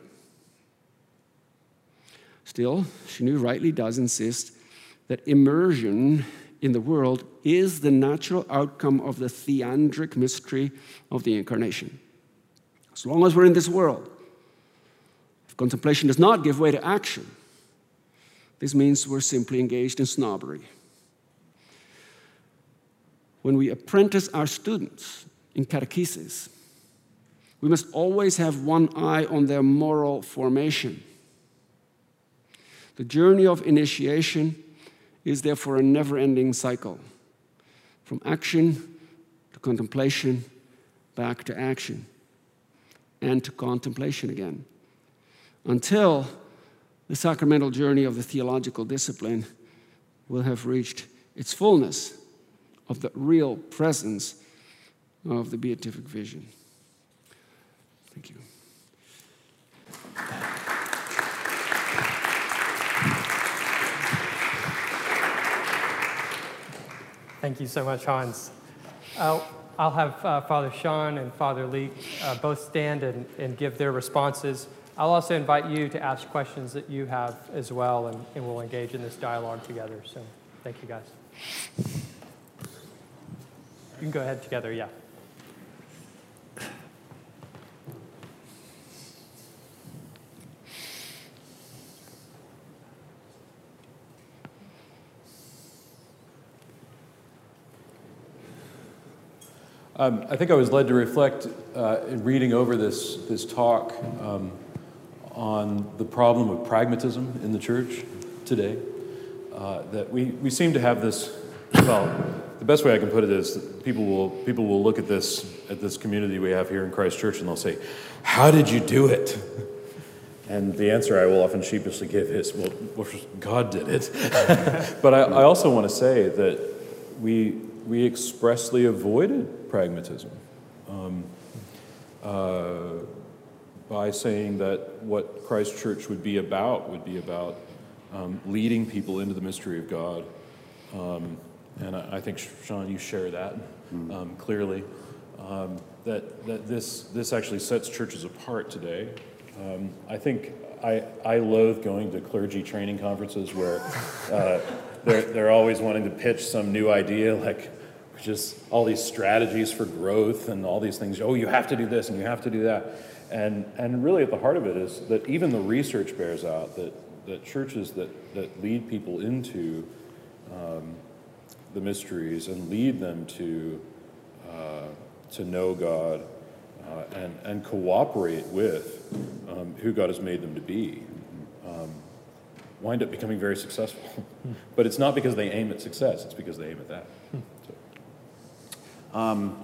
Still, Chenu rightly does insist that immersion in the world is the natural outcome of the theandric mystery of the incarnation. As long as we're in this world, if contemplation does not give way to action, this means we're simply engaged in snobbery. When we apprentice our students in catechesis, we must always have one eye on their moral formation the journey of initiation is therefore a never ending cycle from action to contemplation, back to action, and to contemplation again, until the sacramental journey of the theological discipline will have reached its fullness of the real presence of the beatific vision. Thank you. Thank you so much, Hans. Uh, I'll have uh, Father Sean and Father Leek uh, both stand and, and, give their responses. I'll also invite you to ask questions that you have as well, and, and we'll engage in this dialogue together. So, thank you, guys. You can go ahead together, yeah. Um, I think I was led to reflect uh, in reading over this, this talk um, on the problem of pragmatism in the church today. Uh, that we, we seem to have this, well, the best way I can put it is people will, people will look at this, at this community we have here in Christ Church and they'll say, How did you do it? And the answer I will often sheepishly give is, Well, God did it. but I, I also want to say that we, we expressly avoided pragmatism um, uh, by saying that what Christ Church would be about would be about um, leading people into the mystery of God. Um, and I, I, think, Sean, you share that um, clearly. Um, that that this, this actually sets churches apart today. Um, I think I, I loathe going to clergy training conferences where uh, they're, they're always wanting to pitch some new idea like just all these strategies for growth and all these things. Oh, you have to do this and you have to do that. And, and really, at the heart of it is that even the research bears out that, that churches that, that lead people into um, the mysteries and lead them to, uh, to know God uh, and, and cooperate with um, who God has made them to be um, wind up becoming very successful. but it's not because they aim at success, it's because they aim at that. Um,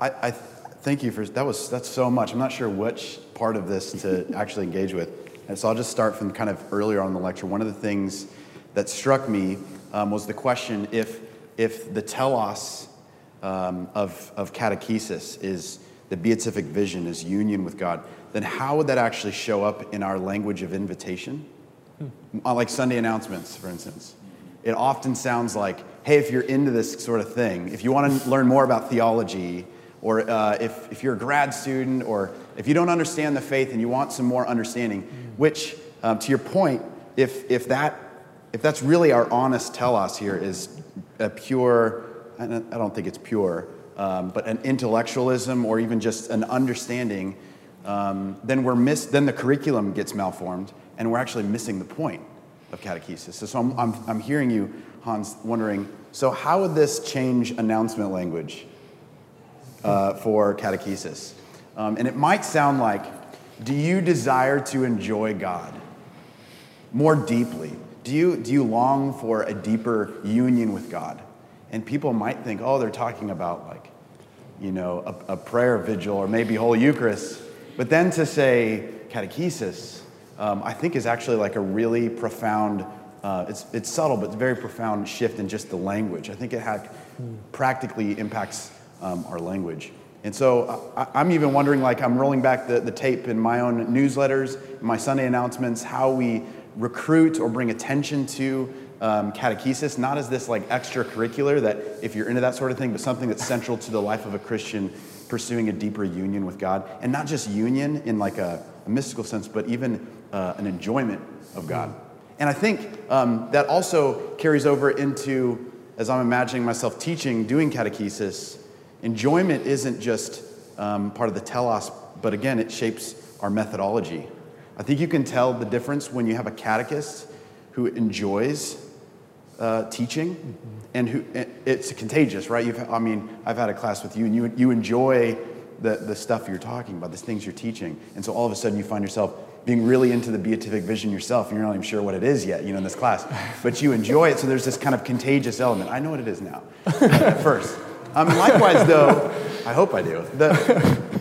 I, I thank you for that. Was that's so much. I'm not sure which part of this to actually engage with, and so I'll just start from kind of earlier on in the lecture. One of the things that struck me um, was the question if if the telos um, of of catechesis is the beatific vision is union with God, then how would that actually show up in our language of invitation? Uh, Like Sunday announcements, for instance. It often sounds like, hey, if you're into this sort of thing, if you want to learn more about theology, or uh, if, if you're a grad student, or if you don't understand the faith and you want some more understanding, which, um, to your point, if, if, that, if that's really our honest telos here is a pure, I don't I don't think it's pure, um, but an intellectualism or even just an understanding, um, then, we're miss, then the curriculum gets malformed and we're actually missing the point of catechesis. So, so I'm, I'm, I'm hearing you, Hans, wondering so, how would this change announcement language uh, for catechesis? Um, and it might sound like, do you desire to enjoy God more deeply? Do you, do you long for a deeper union with God? And people might think, oh, they're talking about like, you know, a, a prayer vigil or maybe whole Eucharist. But then to say catechesis, um, I think is actually like a really profound, uh, it's, it's subtle, but it's very profound shift in just the language. I think it had, practically impacts um, our language. And so I, I'm even wondering, like, I'm rolling back the, the tape in my own newsletters, my Sunday announcements, how we recruit or bring attention to um, catechesis, not as this like extracurricular that if you're into that sort of thing, but something that's central to the life of a Christian pursuing a deeper union with God. And not just union in like a, a mystical sense, but even uh, an enjoyment of God. And I think um, that also carries over into, as I'm imagining myself teaching, doing catechesis, enjoyment isn't just um, part of the telos, but again, it shapes our methodology. I think you can tell the difference when you have a catechist who enjoys uh, teaching and who it's contagious, right? You've, I mean, I've had a class with you and you, you enjoy the, the stuff you're talking about, the things you're teaching. And so all of a sudden you find yourself being really into the beatific vision yourself, and you're not even sure what it is yet, you know, in this class. But you enjoy it, so there's this kind of contagious element. I know what it is now, at first. Um, likewise, though, I hope I do. The,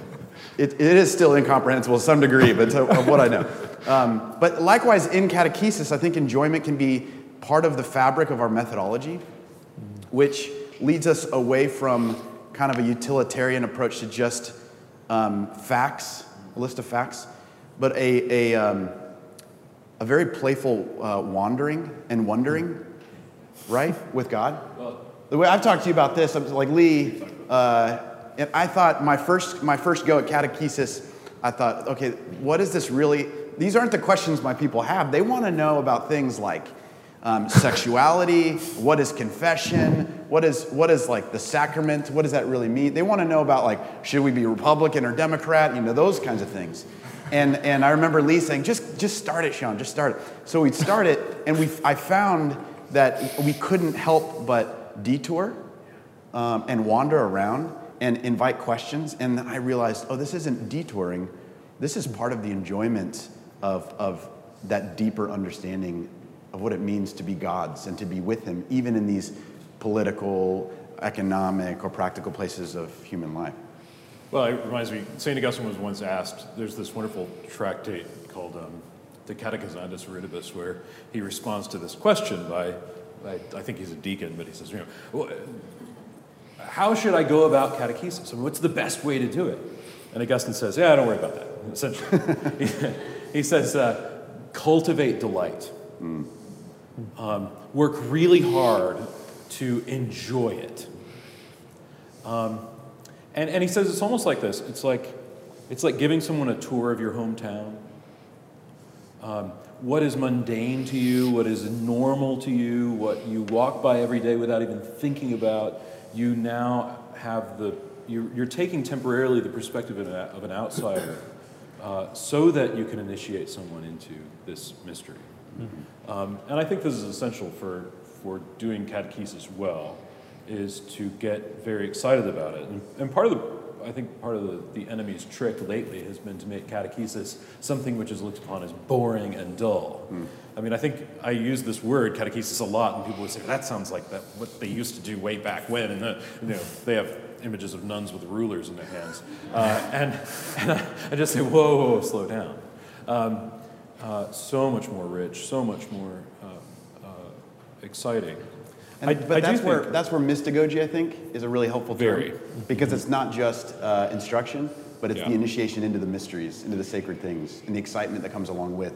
it, it is still incomprehensible to some degree, but to, of what I know. Um, but likewise, in catechesis, I think enjoyment can be part of the fabric of our methodology, which leads us away from kind of a utilitarian approach to just um, facts, a list of facts, but a, a, um, a very playful uh, wandering and wondering, right, with God. The way I've talked to you about this, I'm like Lee, uh, and I thought my first my first go at catechesis, I thought, okay, what is this really? These aren't the questions my people have. They want to know about things like um, sexuality, what is confession, what is what is like the sacrament, what does that really mean? They want to know about like should we be Republican or Democrat, you know, those kinds of things. And and I remember Lee saying, just just start it, Sean, just start it. So we'd start it, and we I found that we couldn't help but detour um, and wander around and invite questions. And then I realized, oh, this isn't detouring. This is part of the enjoyment of, of that deeper understanding of what it means to be God's and to be with Him, even in these political, economic, or practical places of human life. Well, it reminds me, St. Augustine was once asked, there's this wonderful tractate called um, De Catechizandis Rudibus, where he responds to this question by I, I, think he's a deacon, but he says, you know, how should I go about catechesis? I mean, what's the best way to do it? And Augustine says, yeah, don't worry about that, essentially. he, he, says, uh, cultivate delight. Mm. Um, work really hard to enjoy it. Um, and, and he says it's almost like this. It's like, it's like giving someone a tour of your hometown. Um, what is mundane to you, what is normal to you, what you walk by every day without even thinking about, you now have the, you're, you're taking temporarily the perspective of an, of an outsider uh, so that you can initiate someone into this mystery. Mm-hmm. Um, and I think this is essential for, for doing catechesis well, is to get very excited about it. And, and part of the I think part of the, the enemy's trick lately has been to make catechesis something which is looked upon as boring and dull. Mm. I mean, I think I use this word catechesis a lot, and people would say that sounds like that what they used to do way back when, and the, you know they have images of nuns with rulers in their hands, uh, and, and I, I, just say, whoa, whoa, whoa slow down. Um, uh, so much more rich, so much more uh, uh exciting. And, I- but I that's where think- that's where mystagogy, I think, is a really helpful term Very. because it's not just uh, instruction, but it's Yeah. the initiation into the mysteries, into the sacred things, and the excitement that comes along with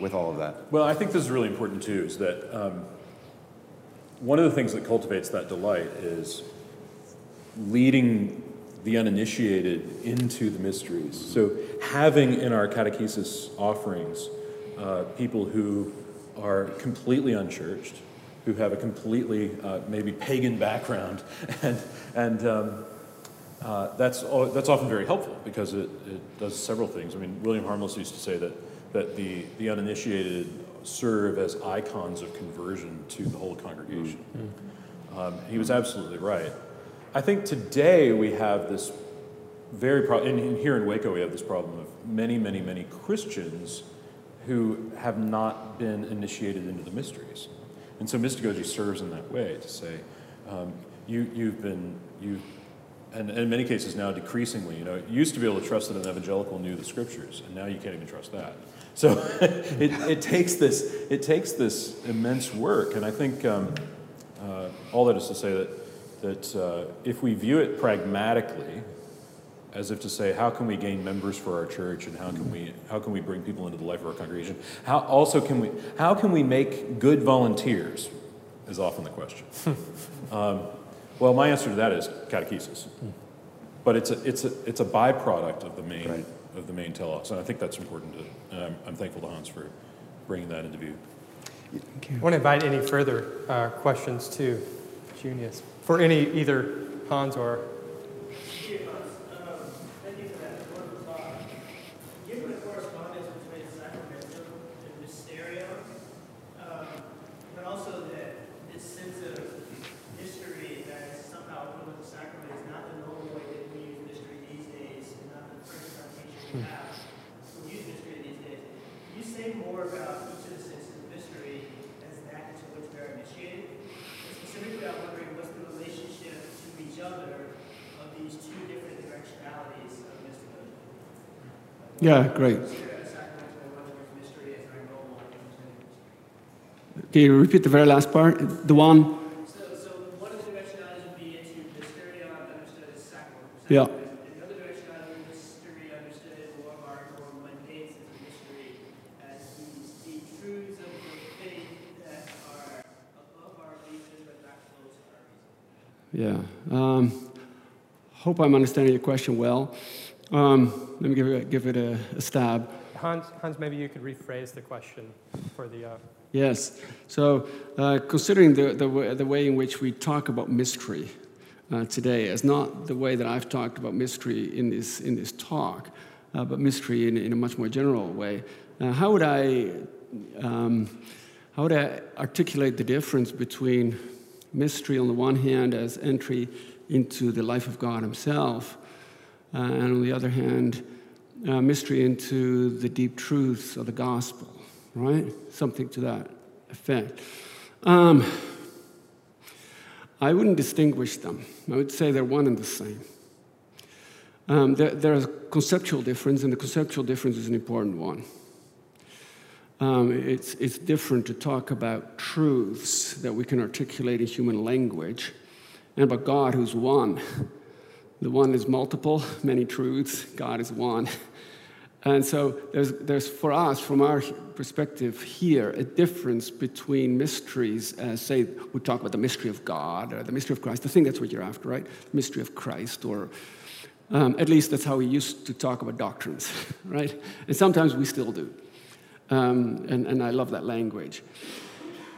with all of that. Well, I think this is really important too. Is that um, one of the things that cultivates that delight is leading the uninitiated into the mysteries. So having in our catechesis offerings uh, people who are completely unchurched, who have a completely uh, maybe pagan background, and and um, uh, that's, that's often very helpful because it, it does several things. I mean, William Harmless used to say that, that the, the uninitiated serve as icons of conversion to the whole congregation. Um, he was absolutely right. I think today we have this very problem, and here in Waco we have this problem of many, many, many Christians who have not been initiated into the mysteries. And so mystagogy serves in that way to say, um, you, you've been, you, and, and in many cases now decreasingly, you know, used to be able to trust that an evangelical knew the scriptures, and now you can't even trust that. So it, it, takes this, it takes this immense work, and I think um, uh, all that is to say that, that uh, if we view it pragmatically, as if to say, how can we gain members for our church, and how can we how can we bring people into the life of our congregation? How also can we how can we make good volunteers? Is often the question. um, well, my answer to that is catechesis, but it's a it's a it's a byproduct of the main Right. of the main telos, and I think that's important. To, and I'm, I'm thankful to Hans for bringing that into view. I want to invite any further uh, questions to Junius for any either Hans or Thank you for that wonderful talk. Given the correspondence between sacramentum and mysterium, um, but also that this sense of mystery that is somehow put with the sacrament is not the normal way that we use mystery these days, and not the first foundation we have. We use mystery these days. Can you say more about each of the senses of mystery as that to which we are initiated? And specifically, I'm wondering what's the relationship to each other of these two different directionalities of mysticism? Yeah, great. Consider a sacrament or one towards mystery as our normal great. Can you repeat the very last part? The one? So, so one of the directionalities would be into mysterion understood as sacrament. Yeah. Another directionality would mystery understood more of our more mundane sense of mystery as these deep truths of the faith that are above our reason but not close to our reason. Yeah. Um, hope I'm understanding your question well. Um, let me give it, give it a, a stab. Hans. Hans, maybe you could rephrase the question for the. Uh, Yes. So, uh, considering the, the, way, the way in which we talk about mystery uh, today as not the way that I've talked about mystery in this, in this talk, uh, but mystery in, in a much more general way, uh, how, would I, um, how would I articulate the difference between mystery on the one hand as entry into the life of God Himself, uh, and on the other hand, uh, mystery into the deep truths of the gospel? right? Something to that effect. Um, I wouldn't distinguish them. I would say they're one and the same. Um, there, there's a conceptual difference, and the conceptual difference is an important one. Um, it's, it's different to talk about truths that we can articulate in human language and about God who's one. The one is multiple, many truths, God is one. And so there's, there's for us, from our perspective here, a difference between mysteries, uh, say we talk about the mystery of God or the mystery of Christ. I think that's what you're after, right? Mystery of Christ, or um, at least that's how we used to talk about doctrines, right? And sometimes we still do. Um, and, and I love that language.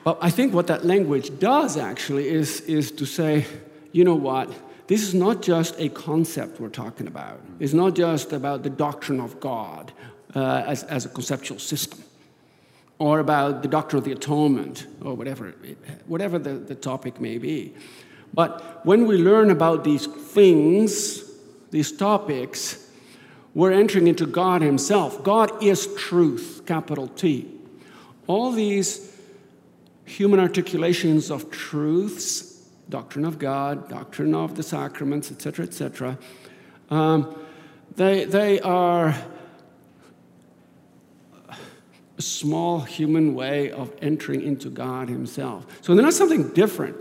But I think what that language does actually is, is to say, you know what? This is not just a concept we're talking about. It's not just about the doctrine of God uh, as, as a conceptual system, or about the doctrine of the atonement, or whatever, whatever the, the topic may be. But when we learn about these things, these topics, we're entering into God Himself. God is truth, capital T. All these human articulations of truths doctrine of God, doctrine of the sacraments, etc., etc. Um, they, they are a small human way of entering into God Himself. So they're not something different.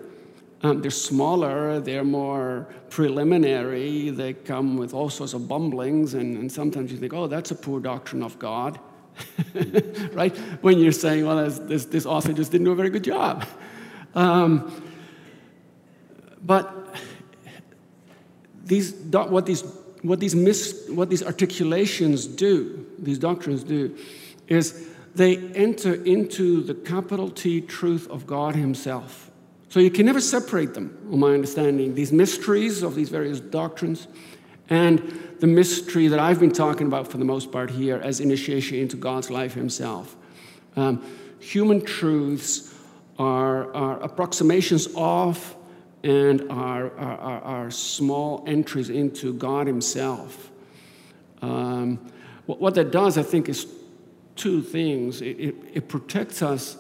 Um, they're smaller, they're more preliminary, they come with all sorts of bumblings, and, and sometimes you think, oh, that's a poor doctrine of God. right? When you're saying, well, this, this, author just didn't do a very good job. Um, but these, what, these, what, these mis, what these articulations do, these doctrines do, is they enter into the capital T truth of God Himself. So you can never separate them, on my understanding, these mysteries of these various doctrines and the mystery that I've been talking about for the most part here as initiation into God's life Himself. Um, human truths are, are, approximations of and our, are, are, small entries into God Himself. Um, what, that does, I think, is two things. It, it, it, protects us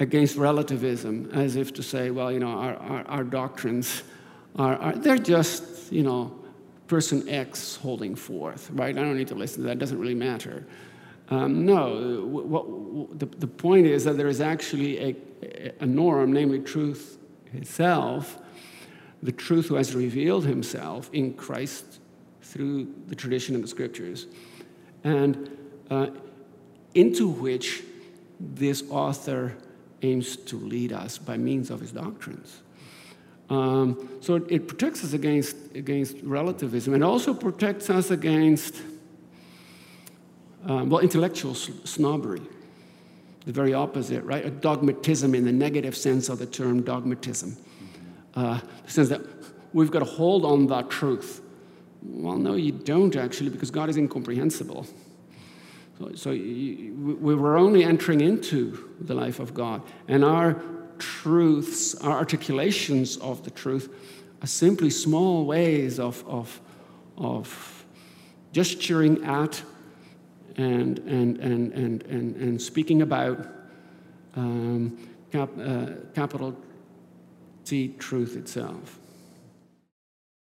against relativism, as if to say, well, you know, our, our, our doctrines are, they're just, you know, person X holding forth, right? I don't need to listen to that, it doesn't really matter. Um, no, what, the, the point is that there is actually a, a norm, namely truth itself, the truth who has revealed himself in Christ through the tradition of the scriptures, and uh, into which this author aims to lead us by means of his doctrines. Um, so it protects us against, against relativism and also protects us against, um, well, intellectual snobbery. The very opposite, right? A dogmatism in the negative sense of the term dogmatism. Uh, the sense that we've got to hold on that truth. Well, no, you don't actually, because God is incomprehensible. So, so you, we were only entering into the life of God, and our truths, our articulations of the truth, are simply small ways of, of, of gesturing at and, and, and, and, and, and speaking about um, cap, uh, capital T truth itself.